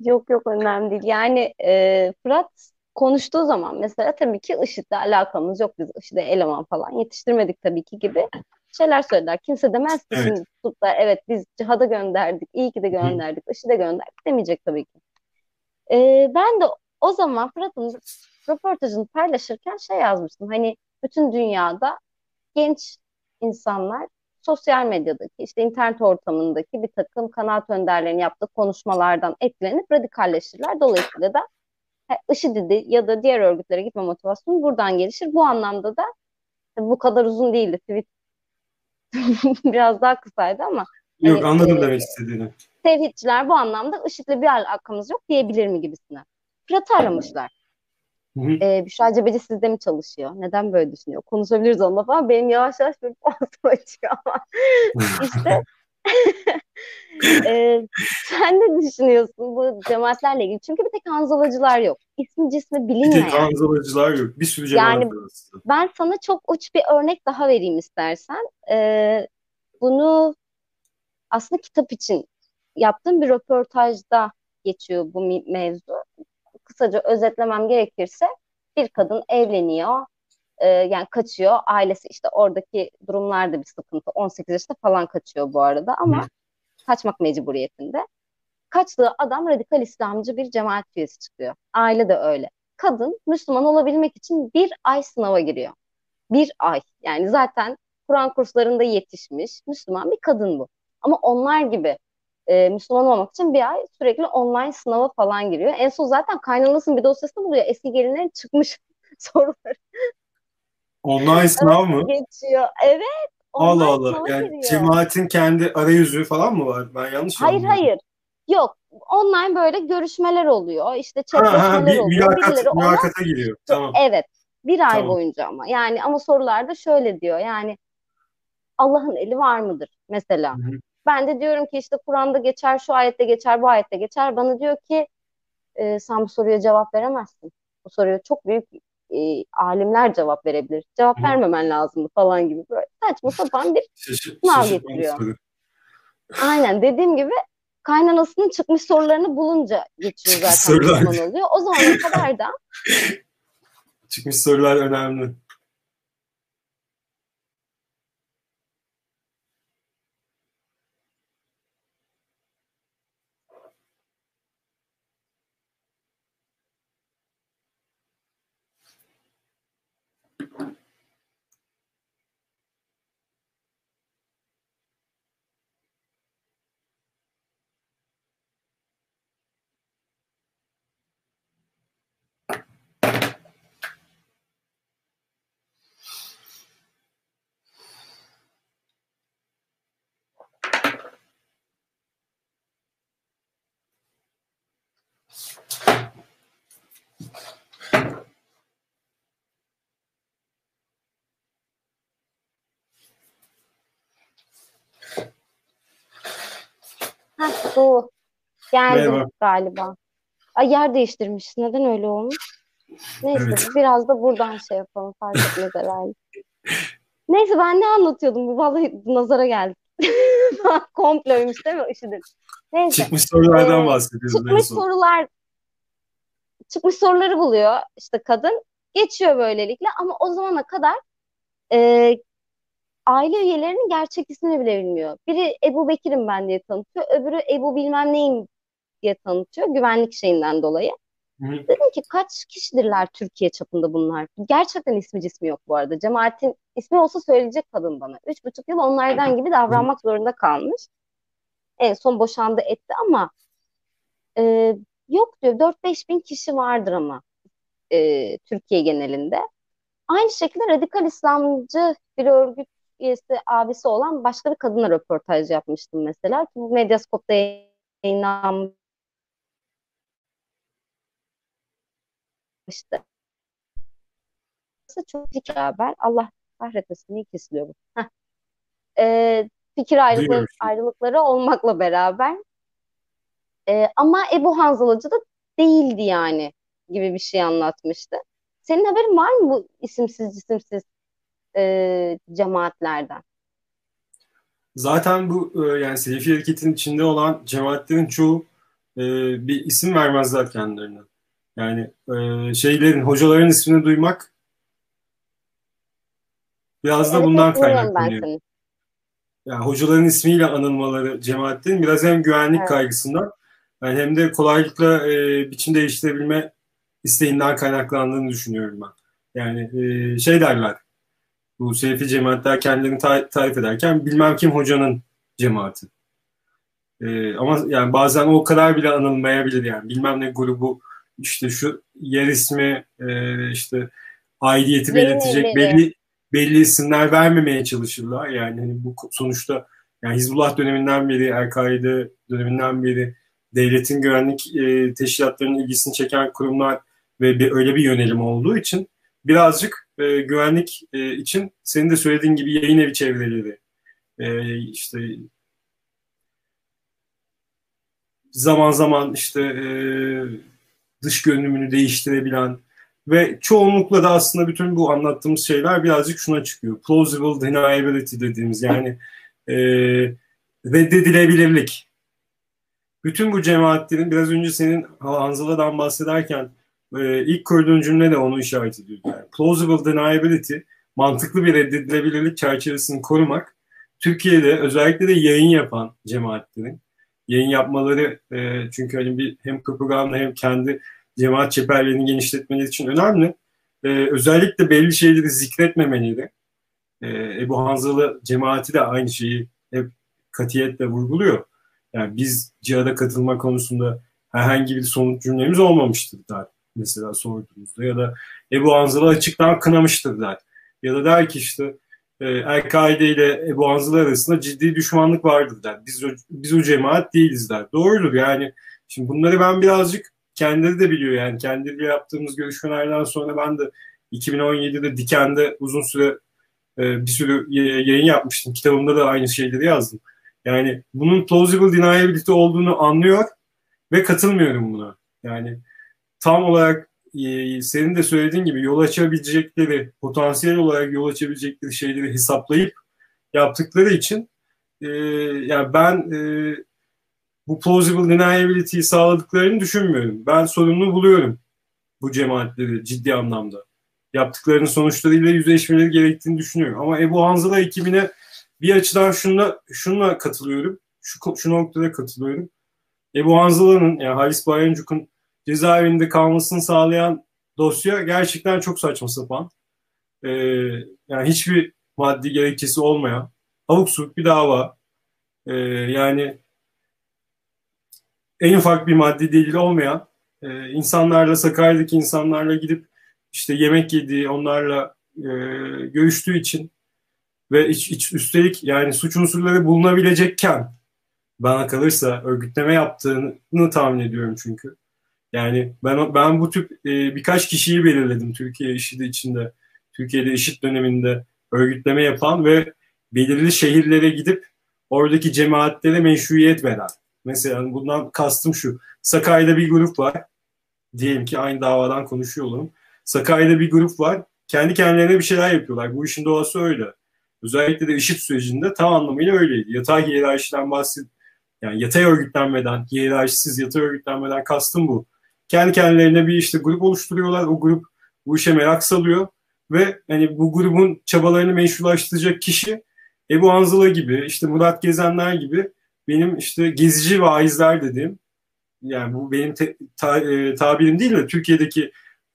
yok yok önemli değil. Yani e, Fırat konuştuğu zaman mesela tabii ki IŞİD'le alakamız yok. Biz IŞİD'e eleman falan yetiştirmedik tabii ki gibi şeyler söylediler. Kimse demez ki evet. tutup da evet biz cihada gönderdik, iyi ki de gönderdik, IŞİD'e gönderdik demeyecek tabii ki. E, ben de o zaman Fırat'ın röportajını paylaşırken şey yazmıştım. Hani bütün dünyada genç insanlar sosyal medyadaki işte internet ortamındaki bir takım kanaat önderlerinin yaptığı konuşmalardan etkilenip radikalleşirler. Dolayısıyla da IŞİD'e ya da diğer örgütlere gitme motivasyonu buradan gelişir. Bu anlamda da bu kadar uzun değildi. Tweet biraz daha kısaydı ama Yok hani, anladım e, demek istediğini. Tevhidçiler bu anlamda IŞİD'le bir alakamız yok diyebilir mi gibisine. Fırat'ı aramışlar. Ee, Büşra Cebeci sizde mi çalışıyor? Neden böyle düşünüyor? Konuşabiliriz onunla falan. Benim yavaş yavaş bir boğazım açıyor ama işte e, sen ne düşünüyorsun bu cemaatlerle ilgili? Çünkü bir tek Hanzalacılar yok. İsmi cismi bilinmeyen. Bir tek Hanzalacılar yok. Bir sürü cemaat yani, var aslında. Ben sana çok uç bir örnek daha vereyim istersen. Ee, bunu aslında kitap için yaptığım bir röportajda geçiyor bu mevzu kısaca özetlemem gerekirse bir kadın evleniyor, e, yani kaçıyor. Ailesi işte oradaki durumlarda bir sıkıntı. 18 yaşında falan kaçıyor bu arada ama Hı. kaçmak mecburiyetinde. Kaçtığı adam radikal İslamcı bir cemaat üyesi çıkıyor. Aile de öyle. Kadın Müslüman olabilmek için bir ay sınava giriyor. Bir ay. Yani zaten Kur'an kurslarında yetişmiş Müslüman bir kadın bu. Ama onlar gibi e, Müslüman olmak için bir ay sürekli online sınava falan giriyor. En son zaten kaynanasının bir dosyasını buluyor. Eski gelinlerin çıkmış soruları. Online sınav mı? Geçiyor. Evet. Allah Allah. Yani giriyor. cemaatin kendi arayüzü falan mı var? Ben yanlış Hayır anladım. hayır. Yok. Online böyle görüşmeler oluyor. İşte chatleşmeler bir, oluyor. Mülakat, mülakata ona... giriyor. Tamam. Evet. Bir ay tamam. boyunca ama. Yani ama sorularda şöyle diyor. Yani Allah'ın eli var mıdır mesela? Hı hı. Ben de diyorum ki işte Kur'an'da geçer, şu ayette geçer, bu ayette geçer. Bana diyor ki e, sen bu soruya cevap veremezsin. Bu soruya çok büyük e, alimler cevap verebilir. Cevap Hı. vermemen lazım falan gibi böyle saçma sapan bir sınav getiriyor. Aynen dediğim gibi kaynanasının çıkmış sorularını bulunca geçiyor zaten sorular. oluyor. O zamana kadar da çıkmış sorular önemli. Heh, Doğu. Geldim Merhaba. galiba. Ay yer değiştirmiş. Neden öyle olmuş? Neyse evet. biraz da buradan şey yapalım fark etmez herhalde. Neyse ben ne anlatıyordum? Bu vallahi nazara geldi. Komploymuş değil mi? IŞİD'in. Neyse. Çıkmış sorulardan ee, bahsediyoruz. Çıkmış sorular çıkmış soruları buluyor işte kadın. Geçiyor böylelikle ama o zamana kadar e, aile üyelerinin gerçek ismini bile bilmiyor. Biri Ebu Bekir'im ben diye tanıtıyor. Öbürü Ebu bilmem neyim diye tanıtıyor güvenlik şeyinden dolayı. Hı. Dedim ki kaç kişidirler Türkiye çapında bunlar? Gerçekten ismi cismi yok bu arada. Cemaatin ismi olsa söyleyecek kadın bana. Üç buçuk yıl onlardan gibi davranmak zorunda kalmış. En son boşandı etti ama e, yok diyor 4-5 bin kişi vardır ama e, Türkiye genelinde. Aynı şekilde radikal İslamcı bir örgüt üyesi abisi olan başka bir kadınla röportaj yapmıştım mesela. Bu Medyascope'da yayınlanmıştı. Çok fikir haber. Allah kahretmesin niye kesiliyor bu? Heh. Ee, fikir ayrılıkları, ayrılıkları olmakla beraber e, ama Ebu Hanzalacı da değildi yani gibi bir şey anlatmıştı. Senin haberin var mı bu isimsiz cisimsiz e, cemaatlerden. Zaten bu e, yani Selefi hareketin içinde olan cemaatlerin çoğu e, bir isim vermezler kendilerine. Yani e, şeylerin, hocaların ismini duymak biraz da bundan kaynaklanıyor. Yani hocaların ismiyle anılmaları cemaatlerin biraz hem güvenlik evet. kaygısından yani hem de kolaylıkla e, biçim değiştirebilme isteğinden kaynaklandığını düşünüyorum ben. Yani e, şey derler, bu Selefi cemaatler kendilerini ta- tarif ederken bilmem kim hocanın cemaati. Ee, ama yani bazen o kadar bile anılmayabilir yani. Bilmem ne grubu işte şu yer ismi e, işte aidiyeti belirtecek belli? belli isimler vermemeye çalışırlar. Yani hani bu sonuçta yani Hizbullah döneminden beri El-Kaide döneminden beri devletin güvenlik e, teşkilatlarının ilgisini çeken kurumlar ve bir, öyle bir yönelim olduğu için birazcık e, güvenlik e, için senin de söylediğin gibi yayın evi çevreleri e, işte zaman zaman işte e, dış görünümünü değiştirebilen ve çoğunlukla da aslında bütün bu anlattığımız şeyler birazcık şuna çıkıyor. Plausible deniability dediğimiz yani e, reddedilebilirlik. Bütün bu cemaatlerin biraz önce senin Hanzala'dan bahsederken e, ilk kurduğun cümle de onu işaret ediyor. Yani plausible deniability, mantıklı bir reddedilebilirlik çerçevesini korumak, Türkiye'de özellikle de yayın yapan cemaatlerin, yayın yapmaları e, çünkü hani bir hem propaganda hem kendi cemaat çeperlerini genişletmeleri için önemli. E, özellikle belli şeyleri zikretmemeleri, e, Ebu Hanzalı cemaati de aynı şeyi hep katiyetle vurguluyor. Yani biz CİHAD'a katılma konusunda herhangi bir sonuç cümlemiz olmamıştır der mesela sorduğumuzda ya da Ebu Anzal'ı açıktan kınamıştır der. Ya da der ki işte e, El-Kaide ile Ebu Anzal arasında ciddi düşmanlık vardır der. Biz o, biz o cemaat değiliz der. Doğrudur yani. Şimdi bunları ben birazcık kendileri de biliyor yani kendileriyle yaptığımız görüşmelerden sonra ben de 2017'de Diken'de uzun süre e, bir sürü yayın yapmıştım. Kitabımda da aynı şeyleri yazdım. Yani bunun plausible deniability olduğunu anlıyor ve katılmıyorum buna. Yani tam olarak e, senin de söylediğin gibi yol açabilecekleri, potansiyel olarak yol açabilecekleri şeyleri hesaplayıp yaptıkları için e, yani ben e, bu plausible deniability'yi sağladıklarını düşünmüyorum. Ben sorunlu buluyorum bu cemaatleri ciddi anlamda. Yaptıklarının sonuçlarıyla yüzleşmeleri gerektiğini düşünüyorum. Ama Ebu Hanzala ekibine bir açıdan şunla, şunla katılıyorum. Şu, şu noktada katılıyorum. Ebu Hanzala'nın yani Halis Bayancuk'un cezaevinde kalmasını sağlayan dosya gerçekten çok saçma sapan. Ee, yani hiçbir maddi gerekçesi olmayan subuk bir dava. Ee, yani en ufak bir maddi delil olmayan e, insanlarla Sakarya'daki insanlarla gidip işte yemek yediği, onlarla e, görüştüğü için ve iç, iç, üstelik yani suç unsurları bulunabilecekken bana kalırsa örgütleme yaptığını tahmin ediyorum çünkü. Yani ben ben bu tip e, birkaç kişiyi belirledim Türkiye IŞİD içinde, Türkiye'de IŞİD döneminde örgütleme yapan ve belirli şehirlere gidip oradaki cemaatlere meşruiyet veren. Mesela bundan kastım şu. Sakarya'da bir grup var. Diyelim ki aynı davadan konuşuyorum. Sakarya'da bir grup var. Kendi kendilerine bir şeyler yapıyorlar. Bu işin doğası öyle. Özellikle de IŞİD sürecinde tam anlamıyla öyleydi. Yatay hiyerarşiden bahset, yani yatay örgütlenmeden, hiyerarşisiz yatay örgütlenmeden kastım bu. Kendi kendilerine bir işte grup oluşturuyorlar. O grup bu işe merak salıyor ve hani bu grubun çabalarını meşrulaştıracak kişi Ebu Anzala gibi, işte Murat Gezenler gibi benim işte gezici vaizler dediğim yani bu benim te, ta, e, tabirim değil de Türkiye'deki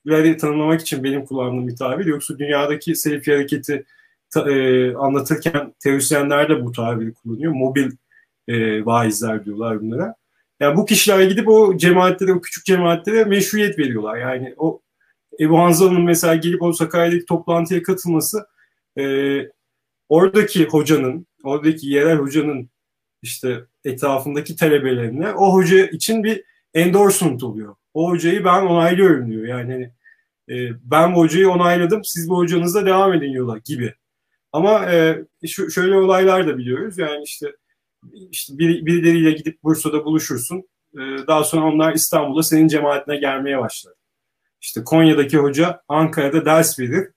leri tanımlamak için benim kullandığım bir tabir. Yoksa dünyadaki Selefi hareketi ta, e, anlatırken teorisyenler de bu tabiri kullanıyor. Mobil e, vaizler diyorlar bunlara. Yani bu kişiler gidip o cemaatlere, o küçük cemaatlere meşruiyet veriyorlar. Yani o Ebu Hanzal'ın mesela gelip o Sakarya'daki toplantıya katılması e, oradaki hocanın, oradaki yerel hocanın işte etrafındaki talebelerine o hoca için bir endorsement oluyor. O hocayı ben onaylıyorum diyor. Yani e, ben bu hocayı onayladım, siz bu hocanızla devam edin yola gibi. Ama e, şu, şöyle olaylar da biliyoruz. Yani işte işte bir, birileriyle gidip Bursa'da buluşursun. E, daha sonra onlar İstanbul'da senin cemaatine gelmeye başlar. İşte Konya'daki hoca Ankara'da ders verir.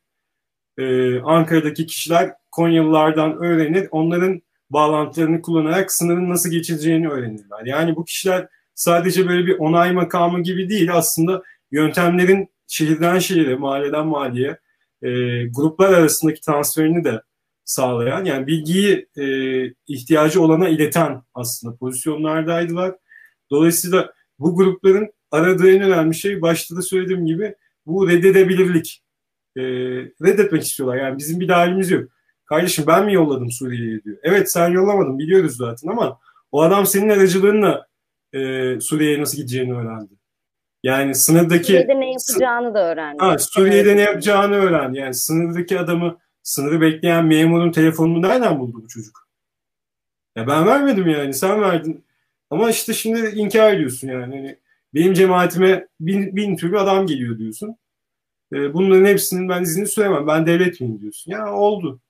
E, Ankara'daki kişiler Konyalılardan öğrenir. Onların bağlantılarını kullanarak sınırın nasıl geçileceğini öğrenirler. Yani bu kişiler sadece böyle bir onay makamı gibi değil aslında yöntemlerin şehirden şehire, mahalleden mahalleye e, gruplar arasındaki transferini de sağlayan yani bilgiyi e, ihtiyacı olana ileten aslında pozisyonlardaydılar. Dolayısıyla bu grupların aradığı en önemli şey başta da söylediğim gibi bu reddedebilirlik. E, reddetmek istiyorlar. Yani bizim bir dahilimiz yok. Kardeşim ben mi yolladım Suriye'ye diyor. Evet sen yollamadın biliyoruz zaten ama o adam senin aracılığınla e, Suriye'ye nasıl gideceğini öğrendi. Yani sınırdaki... Suriye'de ne yapacağını da öğrendi. Ha, Suriye'de ne yapacağını öğrendi. Yani sınırdaki adamı, sınırı bekleyen memurun telefonunu nereden buldu bu çocuk? Ya ben vermedim yani sen verdin. Ama işte şimdi inkar ediyorsun yani. yani benim cemaatime bin, bin türlü adam geliyor diyorsun. E, bunların hepsinin ben izini süremem. Ben devlet miyim diyorsun. Ya oldu.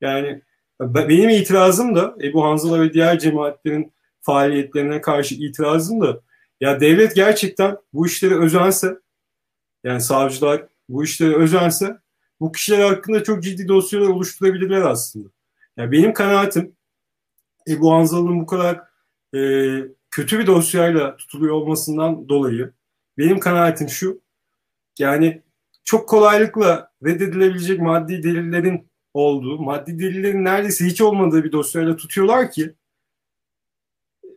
Yani benim itirazım da Ebu Hanzala ve diğer cemaatlerin faaliyetlerine karşı itirazım da ya devlet gerçekten bu işleri özense yani savcılar bu işleri özense bu kişiler hakkında çok ciddi dosyalar oluşturabilirler aslında. Yani benim kanaatim Ebu Hanzal'ın bu kadar e, kötü bir dosyayla tutuluyor olmasından dolayı benim kanaatim şu yani çok kolaylıkla reddedilebilecek maddi delillerin olduğu, maddi delillerin neredeyse hiç olmadığı bir dosyayla tutuyorlar ki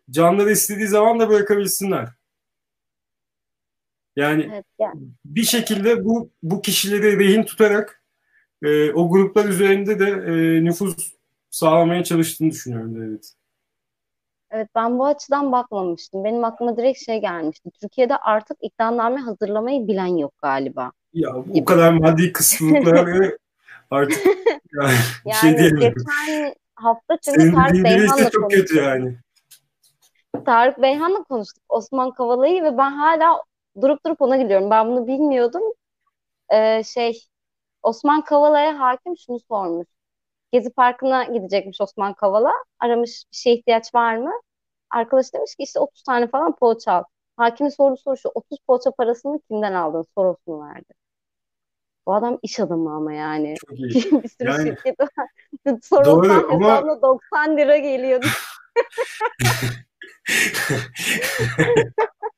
canları istediği zaman da bırakabilsinler. Yani, evet, yani. bir şekilde bu bu kişileri rehin tutarak e, o gruplar üzerinde de e, nüfuz sağlamaya çalıştığını düşünüyorum evet. Evet ben bu açıdan bakmamıştım. Benim aklıma direkt şey gelmişti. Türkiye'de artık iddianame hazırlamayı bilen yok galiba. Ya o kadar maddi kısıtlılıklara artık yani, şey yani şey diyemiyorum. Geçen hafta çünkü Senin Tarık Beyhan'la çok kötü yani. Tarık Beyhan'la konuştuk Osman Kavala'yı ve ben hala durup durup ona gidiyorum. Ben bunu bilmiyordum. Ee, şey Osman Kavala'ya hakim şunu sormuş. Gezi Parkı'na gidecekmiş Osman Kavala. Aramış bir şeye ihtiyaç var mı? Arkadaş demiş ki işte 30 tane falan poğaça al. Hakimin sorusu soru şu 30 poğaça parasını kimden aldın sorusunu verdi. Bu adam iş adamı ama yani. Çok iyi. bir sürü yani, şirket var. Soros'tan ama... 90 lira geliyordu.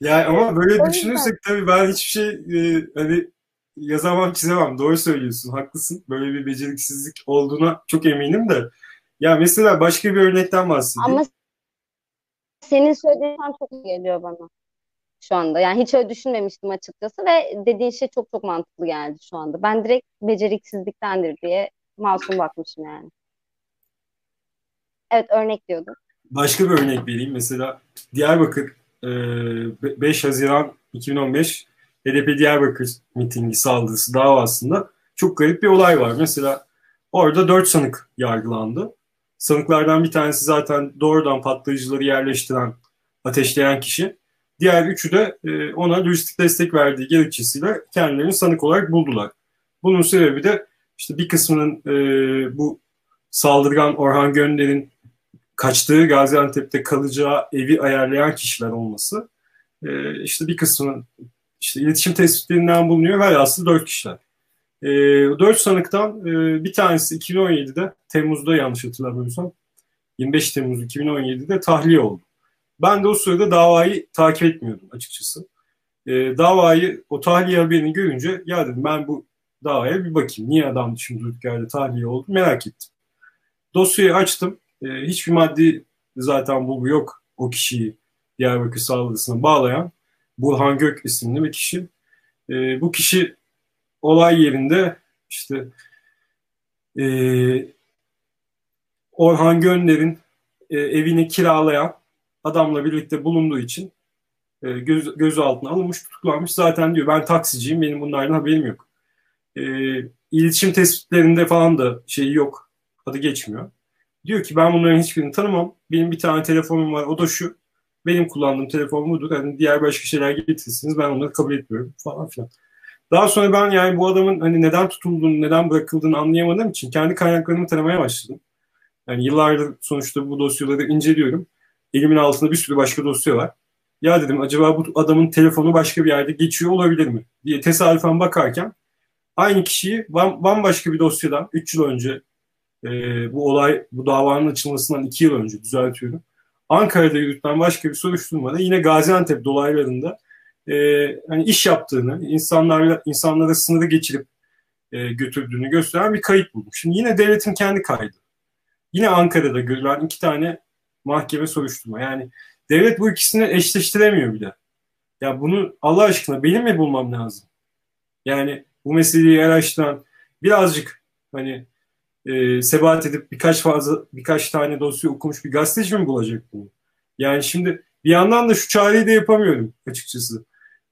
yani ama böyle düşünürsek tabii ben hiçbir şey e, hani yazamam çizemem. Doğru söylüyorsun. Haklısın. Böyle bir beceriksizlik olduğuna çok eminim de. Ya mesela başka bir örnekten bahsedeyim. Ama senin söylediğin çok geliyor bana şu anda. Yani hiç öyle düşünmemiştim açıkçası ve dediğin şey çok çok mantıklı geldi şu anda. Ben direkt beceriksizliktendir diye masum bakmışım yani. Evet örnek diyordum. Başka bir örnek vereyim. Mesela Diyarbakır 5 Haziran 2015 HDP Diyarbakır mitingi saldırısı davasında çok garip bir olay var. Mesela orada dört sanık yargılandı. Sanıklardan bir tanesi zaten doğrudan patlayıcıları yerleştiren, ateşleyen kişi. Diğer üçü de e, ona lojistik destek verdiği gerekçesiyle kendilerini sanık olarak buldular. Bunun sebebi de işte bir kısmının e, bu saldırgan Orhan Gönder'in kaçtığı Gaziantep'te kalacağı evi ayarlayan kişiler olması. E, işte bir kısmının işte iletişim tespitlerinden bulunuyor ve aslında dört kişiler. E, dört sanıktan e, bir tanesi 2017'de Temmuz'da yanlış hatırlamıyorsam 25 Temmuz 2017'de tahliye oldu. Ben de o sırada davayı takip etmiyordum açıkçası. E, davayı o tahliye haberini görünce ya dedim ben bu davaya bir bakayım. Niye adam şimdi durduk yerde tahliye oldu merak ettim. Dosyayı açtım. E, hiçbir maddi zaten bulgu yok o kişiyi Diyarbakır saldırısına bağlayan. Burhan Gök isimli bir kişi. E, bu kişi olay yerinde işte e, Orhan Gönder'in e, evini kiralayan adamla birlikte bulunduğu için e, göz, gözü altına alınmış, tutuklanmış. Zaten diyor ben taksiciyim, benim bunlardan haberim yok. E, iletişim tespitlerinde falan da şeyi yok, adı geçmiyor. Diyor ki ben bunların hiçbirini tanımam. Benim bir tane telefonum var, o da şu. Benim kullandığım telefon budur. Hani diğer başka şeyler getirirsiniz ben onları kabul etmiyorum falan filan. Daha sonra ben yani bu adamın hani neden tutulduğunu, neden bırakıldığını anlayamadığım için kendi kaynaklarımı taramaya başladım. Yani yıllardır sonuçta bu dosyaları inceliyorum. Elimin altında bir sürü başka dosya var. Ya dedim acaba bu adamın telefonu başka bir yerde geçiyor olabilir mi? diye tesadüfen bakarken aynı kişiyi bambaşka bir dosyadan 3 yıl önce e, bu olay, bu davanın açılmasından 2 yıl önce düzeltiyorum. Ankara'da yürütülen başka bir soruşturmada yine Gaziantep dolaylarında e, hani iş yaptığını, insanlarla insanlara sınırı geçirip e, götürdüğünü gösteren bir kayıt buldum. Şimdi yine devletin kendi kaydı. Yine Ankara'da görülen iki tane mahkeme soruşturma. Yani devlet bu ikisini eşleştiremiyor bile. Ya bunu Allah aşkına benim mi bulmam lazım? Yani bu meseleyi araştıran birazcık hani e, sebat edip birkaç fazla birkaç tane dosya okumuş bir gazeteci mi bulacak bunu? Yani şimdi bir yandan da şu çareyi de yapamıyorum açıkçası.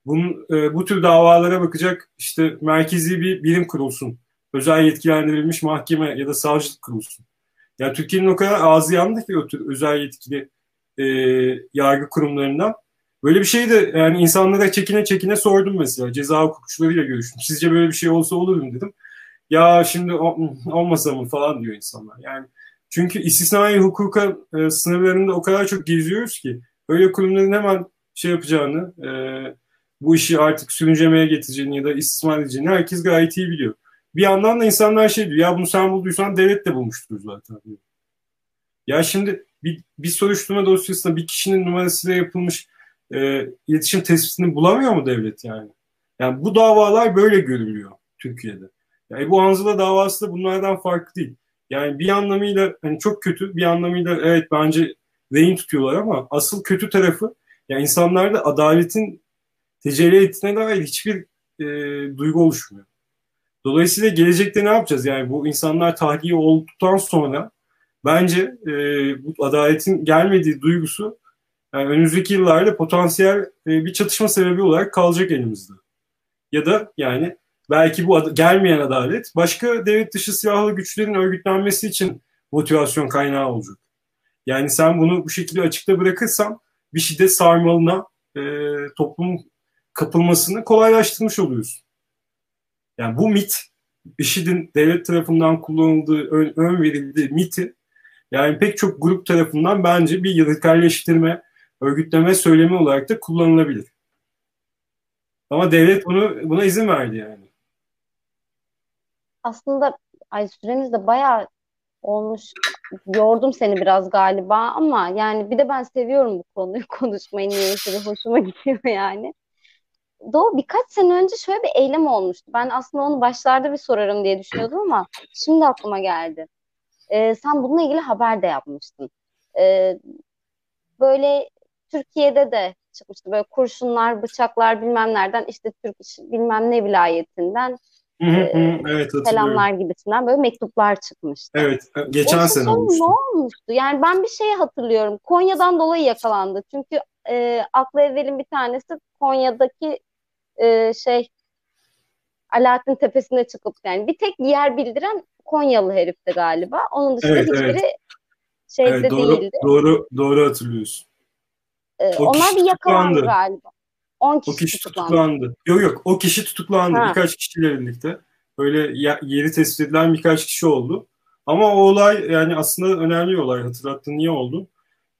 Bunun, e, bu tür davalara bakacak işte merkezi bir birim kurulsun. Özel yetkilendirilmiş mahkeme ya da savcılık kurulsun. Ya Türkiye'nin o kadar ağzı yandı ki o tür özel yetkili e, yargı kurumlarından. Böyle bir şey de yani insanlara çekine çekine sordum mesela. Ceza hukukçularıyla görüştüm. Sizce böyle bir şey olsa olur mu dedim. Ya şimdi olmasa mı falan diyor insanlar. Yani çünkü istisnai hukuka e, sınırlarında o kadar çok geziyoruz ki öyle kurumların hemen şey yapacağını, e, bu işi artık sürüncemeye getireceğini ya da istismar edeceğini herkes gayet iyi biliyor. Bir yandan da insanlar şey diyor ya bunu sen bulduysan devlet de bulmuştur zaten diyor. Ya şimdi bir, bir soruşturma dosyasında bir kişinin numarasıyla yapılmış e, iletişim tespitini bulamıyor mu devlet yani? Yani bu davalar böyle görülüyor Türkiye'de. Yani bu Anzula davası da bunlardan farklı değil. Yani bir anlamıyla hani çok kötü, bir anlamıyla evet bence rehin tutuyorlar ama asıl kötü tarafı yani insanlarda adaletin tecelli ettiğine dair hiçbir e, duygu oluşmuyor. Dolayısıyla gelecekte ne yapacağız? Yani bu insanlar tahliye olduktan sonra bence e, bu adaletin gelmediği duygusu yani önümüzdeki yıllarda potansiyel e, bir çatışma sebebi olarak kalacak elimizde. Ya da yani belki bu ad- gelmeyen adalet başka devlet dışı silahlı güçlerin örgütlenmesi için motivasyon kaynağı olacak. Yani sen bunu bu şekilde açıkta bırakırsan bir şiddet sarmalına e, toplum kapılmasını kolaylaştırmış oluyorsun. Yani bu mit, IŞİD'in devlet tarafından kullanıldığı, ön, ön verildiği miti yani pek çok grup tarafından bence bir radikalleştirme, örgütleme söylemi olarak da kullanılabilir. Ama devlet bunu buna izin verdi yani. Aslında ay süremiz de bayağı olmuş. Yordum seni biraz galiba ama yani bir de ben seviyorum bu konuyu konuşmayı niyeyse de hoşuma gidiyor yani. Doğu birkaç sene önce şöyle bir eylem olmuştu. Ben aslında onu başlarda bir sorarım diye düşünüyordum ama şimdi aklıma geldi. Ee, sen bununla ilgili haber de yapmıştın. Ee, böyle Türkiye'de de çıkmıştı. Böyle kurşunlar, bıçaklar bilmem nereden işte Türk bilmem ne vilayetinden Hı hı, e, evet, selamlar gibisinden böyle mektuplar çıkmıştı. Evet, geçen sene olmuştu. Ne olmuştu? Yani ben bir şeyi hatırlıyorum. Konya'dan dolayı yakalandı. Çünkü e, aklı evvelin bir tanesi Konya'daki e, şey Alaaddin Tepesi'ne çıkıp yani bir tek yer bildiren Konyalı herifti galiba. Onun dışında evet, hiçbiri evet. şeyde evet, doğru, değildi. Doğru, doğru hatırlıyorsun. Ee, onlar bir yakalandı galiba. 10 kişi, o kişi tutuklandı. tutuklandı. Yok yok o kişi tutuklandı ha. birkaç kişiyle birlikte. Böyle yeri tespit edilen birkaç kişi oldu. Ama o olay yani aslında önemli bir olay hatırlattın niye oldu?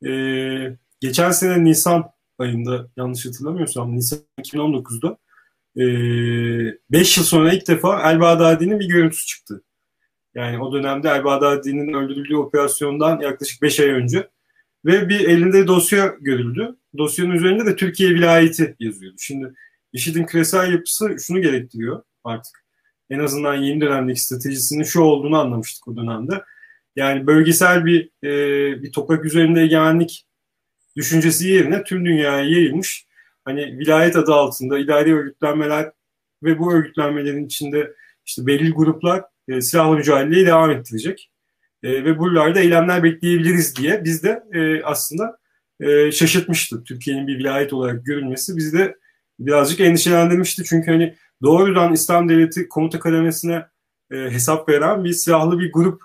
Ee, geçen sene Nisan ayında yanlış hatırlamıyorsam Nisan 2019'da 5 yıl sonra ilk defa El Bağdadi'nin bir görüntüsü çıktı. Yani o dönemde El Bağdadi'nin öldürüldüğü operasyondan yaklaşık 5 ay önce ve bir elinde dosya görüldü. Dosyanın üzerinde de Türkiye vilayeti yazıyordu. Şimdi IŞİD'in küresel yapısı şunu gerektiriyor artık. En azından yeni dönemdeki stratejisinin şu olduğunu anlamıştık o dönemde. Yani bölgesel bir e, bir toprak üzerinde egemenlik düşüncesi yerine tüm dünyaya yayılmış hani vilayet adı altında idari örgütlenmeler ve bu örgütlenmelerin içinde işte belli gruplar e, silahlı mücadeleyi devam ettirecek. E, ve buralarda eylemler bekleyebiliriz diye biz de e, aslında e, şaşırtmıştı. Türkiye'nin bir vilayet olarak görülmesi bizi de birazcık endişelendirmişti. Çünkü hani doğrudan İslam Devleti komuta kademesine e, hesap veren bir silahlı bir grup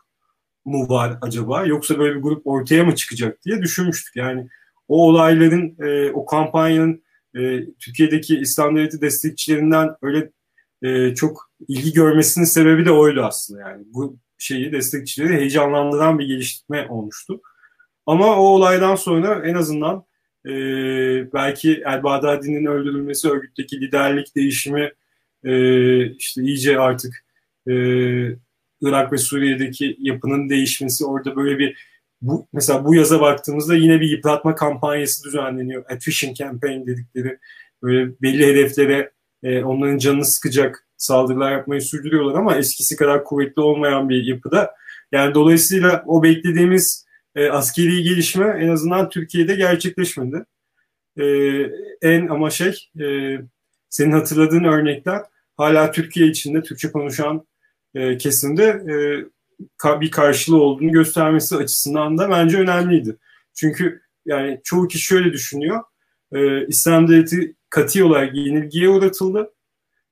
mu var acaba? Yoksa böyle bir grup ortaya mı çıkacak diye düşünmüştük. Yani o olayların, e, o kampanyanın e, Türkiye'deki İslam Devleti destekçilerinden öyle e, çok ilgi görmesinin sebebi de oydu aslında. Yani bu şeyi destekçileri heyecanlandıran bir geliştirme olmuştu. Ama o olaydan sonra en azından e, belki El Bağdadi'nin öldürülmesi, örgütteki liderlik değişimi e, işte iyice artık e, Irak ve Suriye'deki yapının değişmesi orada böyle bir bu mesela bu yaza baktığımızda yine bir yıpratma kampanyası düzenleniyor. Attrition campaign dedikleri böyle belli hedeflere e, onların canını sıkacak saldırılar yapmayı sürdürüyorlar ama eskisi kadar kuvvetli olmayan bir yapıda. Yani dolayısıyla o beklediğimiz e, askeri gelişme en azından Türkiye'de gerçekleşmedi. E, en ama şey e, senin hatırladığın örnekler hala Türkiye içinde Türkçe konuşan e, kesimde e, bir karşılığı olduğunu göstermesi açısından da bence önemliydi. Çünkü yani çoğu kişi şöyle düşünüyor. E, İslam devleti katı olarak yenilgiye uğratıldı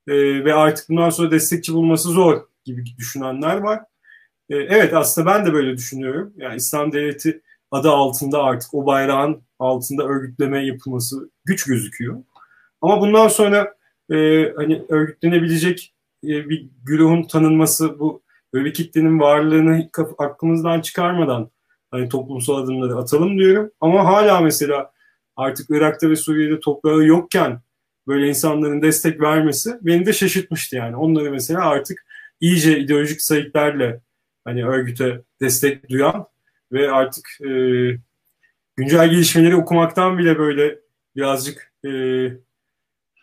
e, ve artık bundan sonra destekçi bulması zor gibi düşünenler var. E, evet aslında ben de böyle düşünüyorum. Yani İslam devleti adı altında artık o bayrağın altında örgütleme yapılması güç gözüküyor. Ama bundan sonra e, hani örgütlenebilecek e, bir güruhun tanınması bu böyle bir kitlenin varlığını aklımızdan çıkarmadan hani toplumsal adımları atalım diyorum. Ama hala mesela artık Irak'ta ve Suriye'de toprağı yokken böyle insanların destek vermesi beni de şaşırtmıştı yani. Onları mesela artık iyice ideolojik sayıklarla hani örgüte destek duyan ve artık e, güncel gelişmeleri okumaktan bile böyle birazcık e,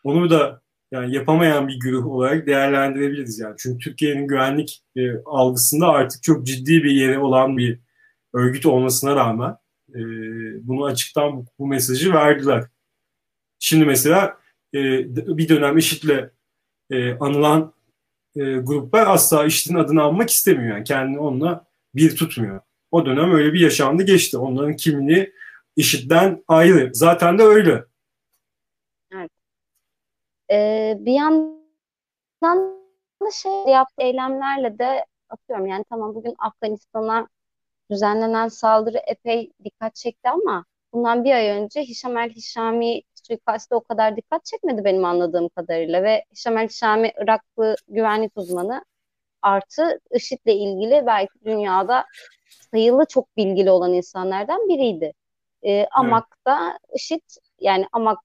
onu da yani yapamayan bir güruh olarak değerlendirebiliriz yani. Çünkü Türkiye'nin güvenlik e, algısında artık çok ciddi bir yeri olan bir örgüt olmasına rağmen e, bunu açıktan bu, bu mesajı verdiler. Şimdi mesela e, bir dönem IŞİD'le e, anılan e, gruplar asla IŞİD'in adını almak istemiyor. Yani kendini onunla bir tutmuyor. O dönem öyle bir yaşandı geçti. Onların kimliği IŞİD'den ayrı. Zaten de öyle. Evet. Ee, bir yandan da şey yaptığı eylemlerle de atıyorum yani tamam bugün Afganistan'a düzenlenen saldırı epey dikkat çekti ama bundan bir ay önce Hişam el Hişami suikastı o kadar dikkat çekmedi benim anladığım kadarıyla ve Hişam el Hişami Iraklı güvenlik uzmanı artı IŞİD'le ilgili belki dünyada sayılı çok bilgili olan insanlardan biriydi. E, Amak'ta evet. IŞİD yani Amak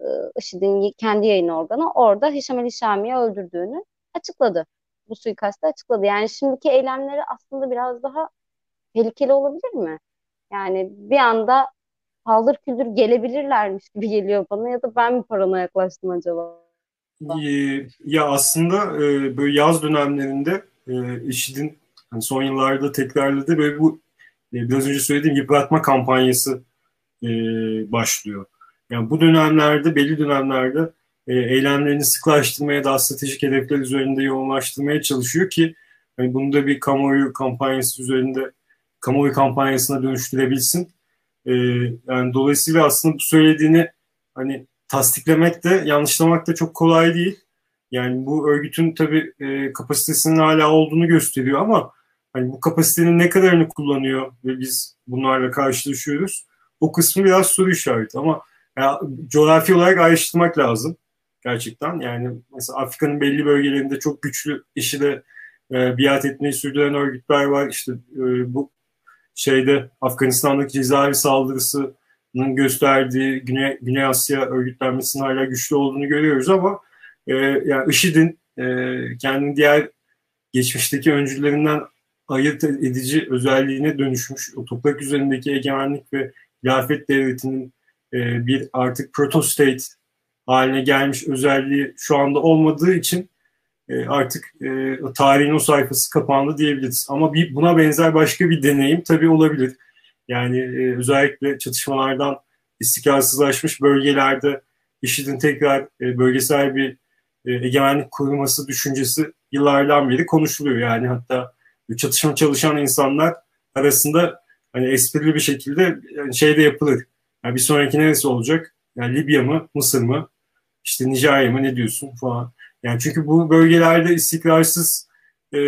e, IŞİD'in kendi yayın organı orada Hişam el Hişami'yi öldürdüğünü açıkladı. Bu suikastı açıkladı. Yani şimdiki eylemleri aslında biraz daha tehlikeli olabilir mi? Yani bir anda paldır küldür gelebilirlermiş gibi geliyor bana ya da ben mi parana yaklaştım acaba? Ee, ya aslında e, böyle yaz dönemlerinde e, IŞİD'in hani son yıllarda tekrarladığı böyle bu e, biraz önce söylediğim yıpratma kampanyası başlıyor. Yani bu dönemlerde belli dönemlerde eylemlerini sıklaştırmaya daha stratejik hedefler üzerinde yoğunlaştırmaya çalışıyor ki hani bunu da bir kamuoyu kampanyası üzerinde kamuoyu kampanyasına dönüştürebilsin. E, yani dolayısıyla aslında bu söylediğini hani tasdiklemek de yanlışlamak da çok kolay değil. Yani bu örgütün tabii e, kapasitesinin hala olduğunu gösteriyor ama hani bu kapasitenin ne kadarını kullanıyor ve biz bunlarla karşılaşıyoruz. O kısmı biraz soru işareti ama ya, coğrafi olarak ayrıştırmak lazım gerçekten. Yani mesela Afrika'nın belli bölgelerinde çok güçlü işi de e, biat etmeyi sürdüren örgütler var. İşte e, bu şeyde Afganistan'daki cezaevi saldırısının gösterdiği Güney, Güney Asya örgütlenmesinin hala güçlü olduğunu görüyoruz ama e, yani IŞİD'in e, kendini diğer geçmişteki öncülerinden ayırt edici özelliğine dönüşmüş o toprak üzerindeki egemenlik ve hilafet devletinin e, bir artık protostate haline gelmiş özelliği şu anda olmadığı için e, artık e, tarihin o sayfası kapandı diyebiliriz. Ama bir, buna benzer başka bir deneyim tabii olabilir. Yani e, özellikle çatışmalardan istikrarsızlaşmış bölgelerde IŞİD'in tekrar bölgesel bir egemenlik kurulması düşüncesi yıllardan beri konuşuluyor. Yani hatta çatışma çalışan insanlar arasında hani esprili bir şekilde şey de yapılır. Yani bir sonraki neresi olacak? Yani Libya mı, Mısır mı, işte Nijerya mı ne diyorsun falan. Yani çünkü bu bölgelerde istikrarsız e,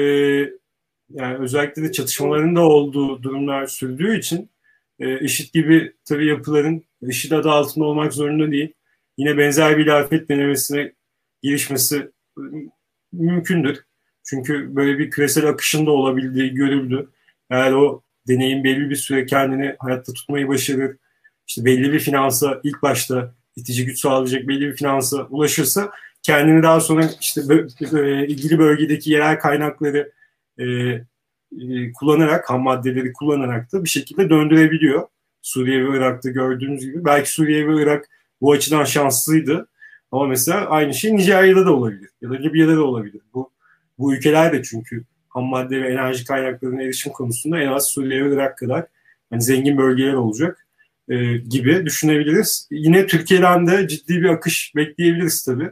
yani özellikle de çatışmaların da olduğu durumlar sürdüğü için e, IŞİD gibi tabii yapıların IŞİD adı altında olmak zorunda değil. Yine benzer bir ilafet denemesine girişmesi mümkündür. Çünkü böyle bir küresel akışın da olabildiği görüldü. Eğer o deneyim belli bir süre kendini hayatta tutmayı başarır, işte belli bir finansa ilk başta itici güç sağlayacak belli bir finansa ulaşırsa kendini daha sonra işte e, ilgili bölgedeki yerel kaynakları e, e, kullanarak, ham maddeleri kullanarak da bir şekilde döndürebiliyor. Suriye ve Irak'ta gördüğümüz gibi. Belki Suriye ve Irak bu açıdan şanslıydı. Ama mesela aynı şey Nijerya'da da olabilir. Ya da Libya'da da olabilir. Bu, bu ülkeler de çünkü ham madde ve enerji kaynaklarına erişim konusunda en az Suriye ve Irak kadar yani zengin bölgeler olacak e, gibi düşünebiliriz. Yine Türkiye'den de ciddi bir akış bekleyebiliriz tabii.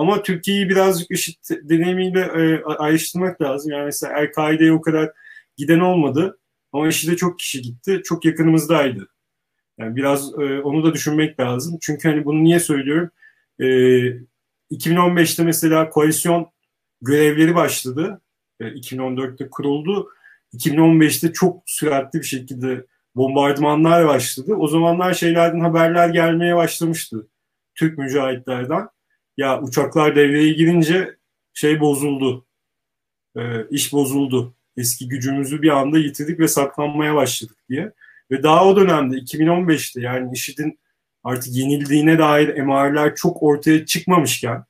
Ama Türkiye'yi birazcık IŞİD deneyimiyle e, ayrıştırmak lazım. Yani mesela El-Kaide'ye o kadar giden olmadı. Ama IŞİD'e çok kişi gitti. Çok yakınımızdaydı. Yani biraz e, onu da düşünmek lazım. Çünkü hani bunu niye söylüyorum? E, 2015'te mesela koalisyon görevleri başladı. E, 2014'te kuruldu. 2015'te çok süratli bir şekilde bombardımanlar başladı. O zamanlar şeylerden haberler gelmeye başlamıştı. Türk mücahitlerden ya uçaklar devreye girince şey bozuldu. E, iş bozuldu. Eski gücümüzü bir anda yitirdik ve saklanmaya başladık diye. Ve daha o dönemde 2015'te yani IŞİD'in artık yenildiğine dair emareler çok ortaya çıkmamışken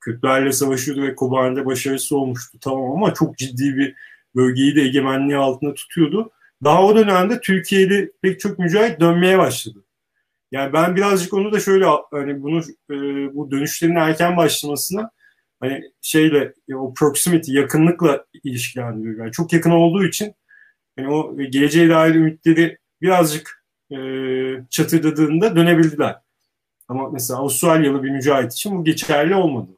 Kürtlerle savaşıyordu ve Kobani'de başarısı olmuştu tamam ama çok ciddi bir bölgeyi de egemenliği altında tutuyordu. Daha o dönemde Türkiye'li pek çok mücahit dönmeye başladı. Yani ben birazcık onu da şöyle hani bunu e, bu dönüşlerin erken başlamasına hani şeyle o proximity yakınlıkla ilişkilendiriyor. Yani çok yakın olduğu için hani o geleceğe dair ümitleri birazcık e, çatırdadığında dönebildiler. Ama mesela Avustralyalı bir mücahit için bu geçerli olmadı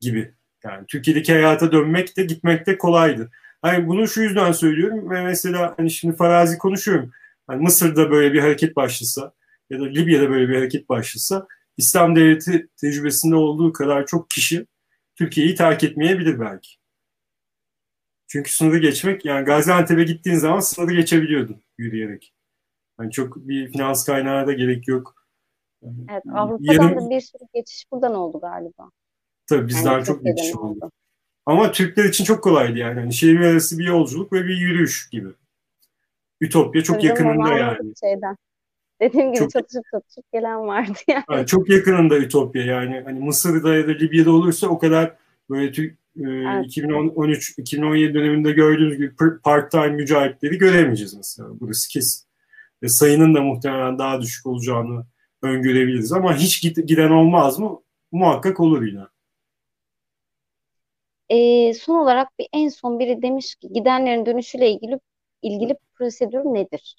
gibi. Yani Türkiye'deki hayata dönmek de gitmek de kolaydı. Hani bunu şu yüzden söylüyorum mesela hani şimdi farazi konuşuyorum. Hani Mısır'da böyle bir hareket başlasa ya da Libya'da böyle bir hareket başlasa İslam devleti tecrübesinde olduğu kadar çok kişi Türkiye'yi terk etmeyebilir belki. Çünkü sınırı geçmek yani Gaziantep'e gittiğin zaman sınırı geçebiliyordun yürüyerek. Yani çok bir finans kaynağına da gerek yok. Evet Avrupa'dan Yarın, da bir sürü geçiş buradan oldu galiba. Tabii bizden yani çok geçiş oldu. oldu. Ama Türkler için çok kolaydı yani. yani şehir arası bir yolculuk ve bir yürüyüş gibi. Ütopya çok Tabii yakınında yani. Şeyden. Dediğim gibi çok, çatışıp çatışıp gelen vardı yani. yani. Çok yakınında Ütopya yani. Hani Mısır'da ya da Libya'da olursa o kadar böyle Türk e, evet. 2013-2017 döneminde gördüğünüz gibi part-time mücahitleri göremeyeceğiz mesela. Burası kesin. Ve sayının da muhtemelen daha düşük olacağını öngörebiliriz ama hiç giden olmaz mı? Muhakkak olur yine. E, son olarak bir en son biri demiş ki gidenlerin dönüşüyle ilgili ilgili prosedür nedir?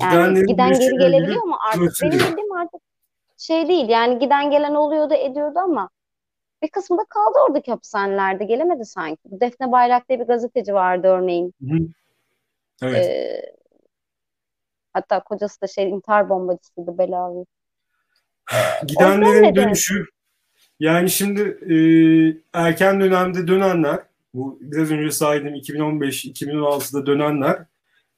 Yani gidenlerin giden geri gelebiliyor mu artık? Benim bildiğim artık şey değil yani giden gelen oluyordu ediyordu ama bir kısmı da kaldı oradaki hapishanelerde gelemedi sanki. Defne Bayrak diye bir gazeteci vardı örneğin. Hı. Evet. Ee, hatta kocası da şey intihar bombacısıydı Belavi. Gidenlerin dönüşü yani şimdi e, erken dönemde dönenler bu biraz önce saydığım 2015-2016'da dönenler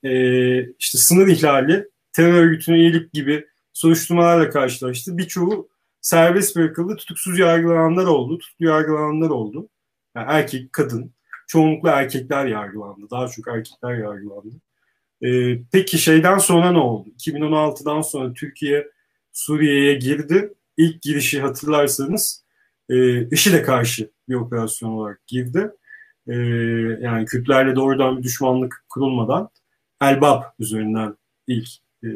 e, işte sınır ihlali, terör örgütüne iyilik gibi soruşturmalarla karşılaştı. Birçoğu serbest bırakıldı, tutuksuz yargılananlar oldu, tutuklu yargılananlar oldu. Yani erkek, kadın, çoğunlukla erkekler yargılandı. Daha çok erkekler yargılandı. Ee, peki şeyden sonra ne oldu? 2016'dan sonra Türkiye Suriye'ye girdi. İlk girişi hatırlarsanız e, IŞİD'e karşı bir operasyon olarak girdi. E, yani Kürtlerle doğrudan bir düşmanlık kurulmadan Elbap üzerinden ilk e,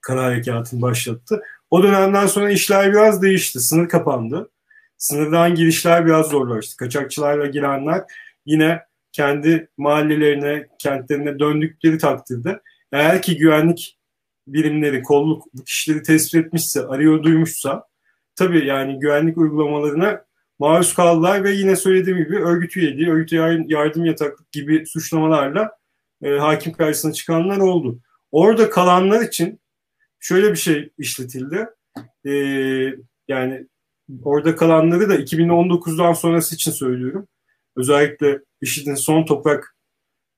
kara harekatını başlattı. O dönemden sonra işler biraz değişti. Sınır kapandı. Sınırdan girişler biraz zorlaştı. Kaçakçılarla girenler yine kendi mahallelerine, kentlerine döndükleri takdirde eğer ki güvenlik birimleri, kolluk bu kişileri tespit etmişse, arıyor duymuşsa tabii yani güvenlik uygulamalarına maruz kaldılar ve yine söylediğim gibi örgüt üyeliği, örgüt yardım yataklık gibi suçlamalarla e, hakim karşısına çıkanlar oldu. Orada kalanlar için şöyle bir şey işletildi. E, yani orada kalanları da 2019'dan sonrası için söylüyorum. Özellikle IŞİD'in son toprak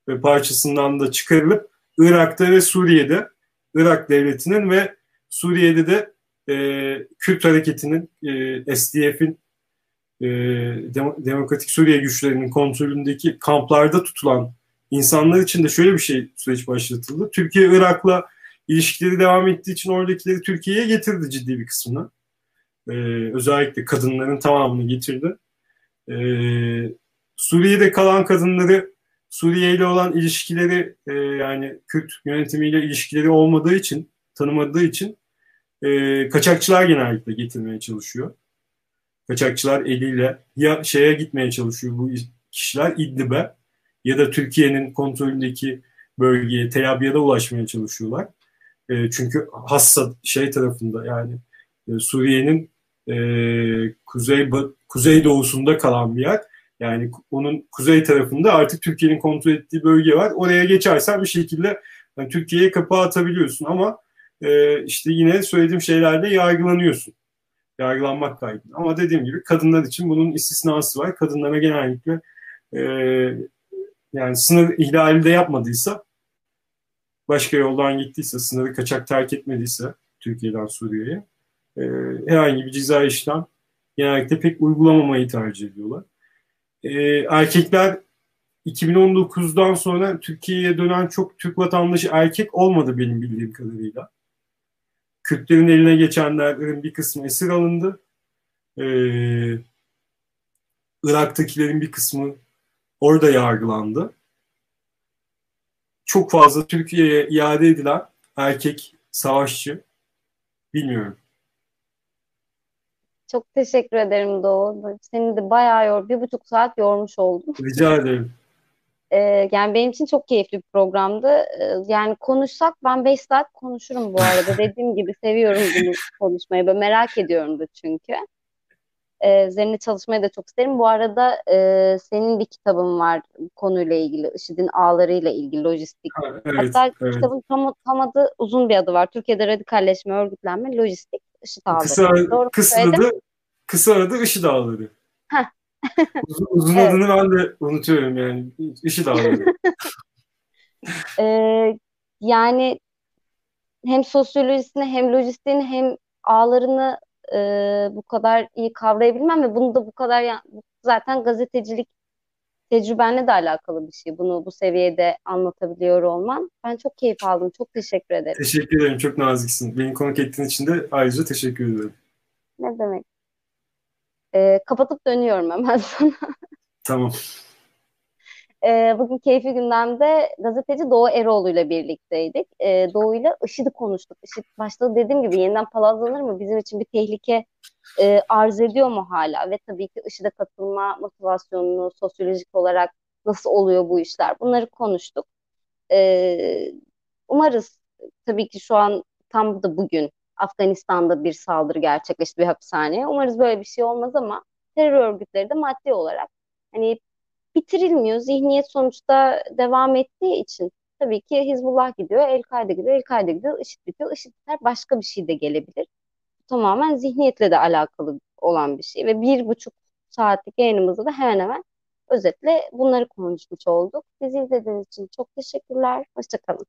ve parçasından da çıkarılıp Irak'ta ve Suriye'de Irak devletinin ve Suriye'de de e, Kürt hareketinin, e, SDF'in e, Demokratik Suriye güçlerinin kontrolündeki kamplarda tutulan insanlar için de şöyle bir şey süreç başlatıldı. Türkiye Irak'la ilişkileri devam ettiği için oradakileri Türkiye'ye getirdi ciddi bir kısmını. Ee, özellikle kadınların tamamını getirdi. Ee, Suriye'de kalan kadınları Suriye ile olan ilişkileri e, yani Kürt yönetimiyle ilişkileri olmadığı için tanımadığı için e, kaçakçılar genellikle getirmeye çalışıyor. Kaçakçılar eliyle ya şeye gitmeye çalışıyor bu kişiler İdlib'e ya da Türkiye'nin kontrolündeki bölgeye Tel Abyad'a ulaşmaya çalışıyorlar. E, çünkü hassa şey tarafında yani e, Suriye'nin e, kuzey kuzey doğusunda kalan bir yer. Yani onun kuzey tarafında artık Türkiye'nin kontrol ettiği bölge var. Oraya geçersen bir şekilde yani Türkiye'ye kapı atabiliyorsun ama e, işte yine söylediğim şeylerde yargılanıyorsun. Yargılanmak kaydıyla. Ama dediğim gibi kadınlar için bunun istisnası var. Kadınlara genellikle e, yani sınır ihlali de yapmadıysa başka yoldan gittiyse, sınırı kaçak terk etmediyse Türkiye'den Suriye'ye e, herhangi bir ceza işlem genellikle pek uygulamamayı tercih ediyorlar. E, erkekler 2019'dan sonra Türkiye'ye dönen çok Türk vatandaşı erkek olmadı benim bildiğim kadarıyla. Kürtlerin eline geçenlerin bir kısmı esir alındı. Ee, Irak'takilerin bir kısmı orada yargılandı. Çok fazla Türkiye'ye iade edilen erkek savaşçı bilmiyorum. Çok teşekkür ederim Doğu. Seni de bayağı yor, bir buçuk saat yormuş oldum. Rica ederim. Ee, yani benim için çok keyifli bir programdı. Ee, yani konuşsak ben 5 saat konuşurum bu arada. Dediğim gibi seviyorum bunu konuşmayı. Böyle merak ediyorum da çünkü. E, üzerine çalışmayı da çok isterim. Bu arada e, senin bir kitabın var konuyla ilgili, IŞİD'in ağlarıyla ilgili lojistik. Ha, evet, Hatta evet. kitabın tam, tam adı uzun bir adı var. Türkiye'de radikalleşme, örgütlenme, lojistik, IŞİD ağları. Kısa, Doğru kısa adı, kısa adı IŞİD Dağları. Heh. Uzun, uzun Evet. adını ben de unutuyorum yani. IŞİD Dağları. E, yani hem sosyolojisini hem lojistiğini hem ağlarını e, bu kadar iyi kavrayabilmem ve bunu da bu kadar zaten gazetecilik tecrübenle de alakalı bir şey. Bunu bu seviyede anlatabiliyor olman. Ben çok keyif aldım. Çok teşekkür ederim. Teşekkür ederim. Çok naziksin. Beni konuk ettiğin için de ayrıca teşekkür ederim. Ne demek? E, kapatıp dönüyorum hemen sana. Tamam. E, bugün Keyfi Gündem'de gazeteci Doğu Eroğlu ile birlikteydik. E, Doğu ile IŞİD'i konuştuk. IŞİD başta dediğim gibi yeniden palazlanır mı? Bizim için bir tehlike e, arz ediyor mu hala? Ve tabii ki IŞİD'e katılma motivasyonunu sosyolojik olarak nasıl oluyor bu işler? Bunları konuştuk. E, umarız tabii ki şu an tam da bugün Afganistan'da bir saldırı gerçekleşti bir hapishaneye. Umarız böyle bir şey olmaz ama terör örgütleri de maddi olarak hani bitirilmiyor. Zihniyet sonuçta devam ettiği için tabii ki Hizbullah gidiyor, El-Kaide gidiyor, El-Kaide gidiyor, IŞİD bitiyor. IŞİD biter başka bir şey de gelebilir. Tamamen zihniyetle de alakalı olan bir şey ve bir buçuk saatlik yayınımızda da hemen hemen özetle bunları konuşmuş olduk. Bizi izlediğiniz için çok teşekkürler. Hoşçakalın.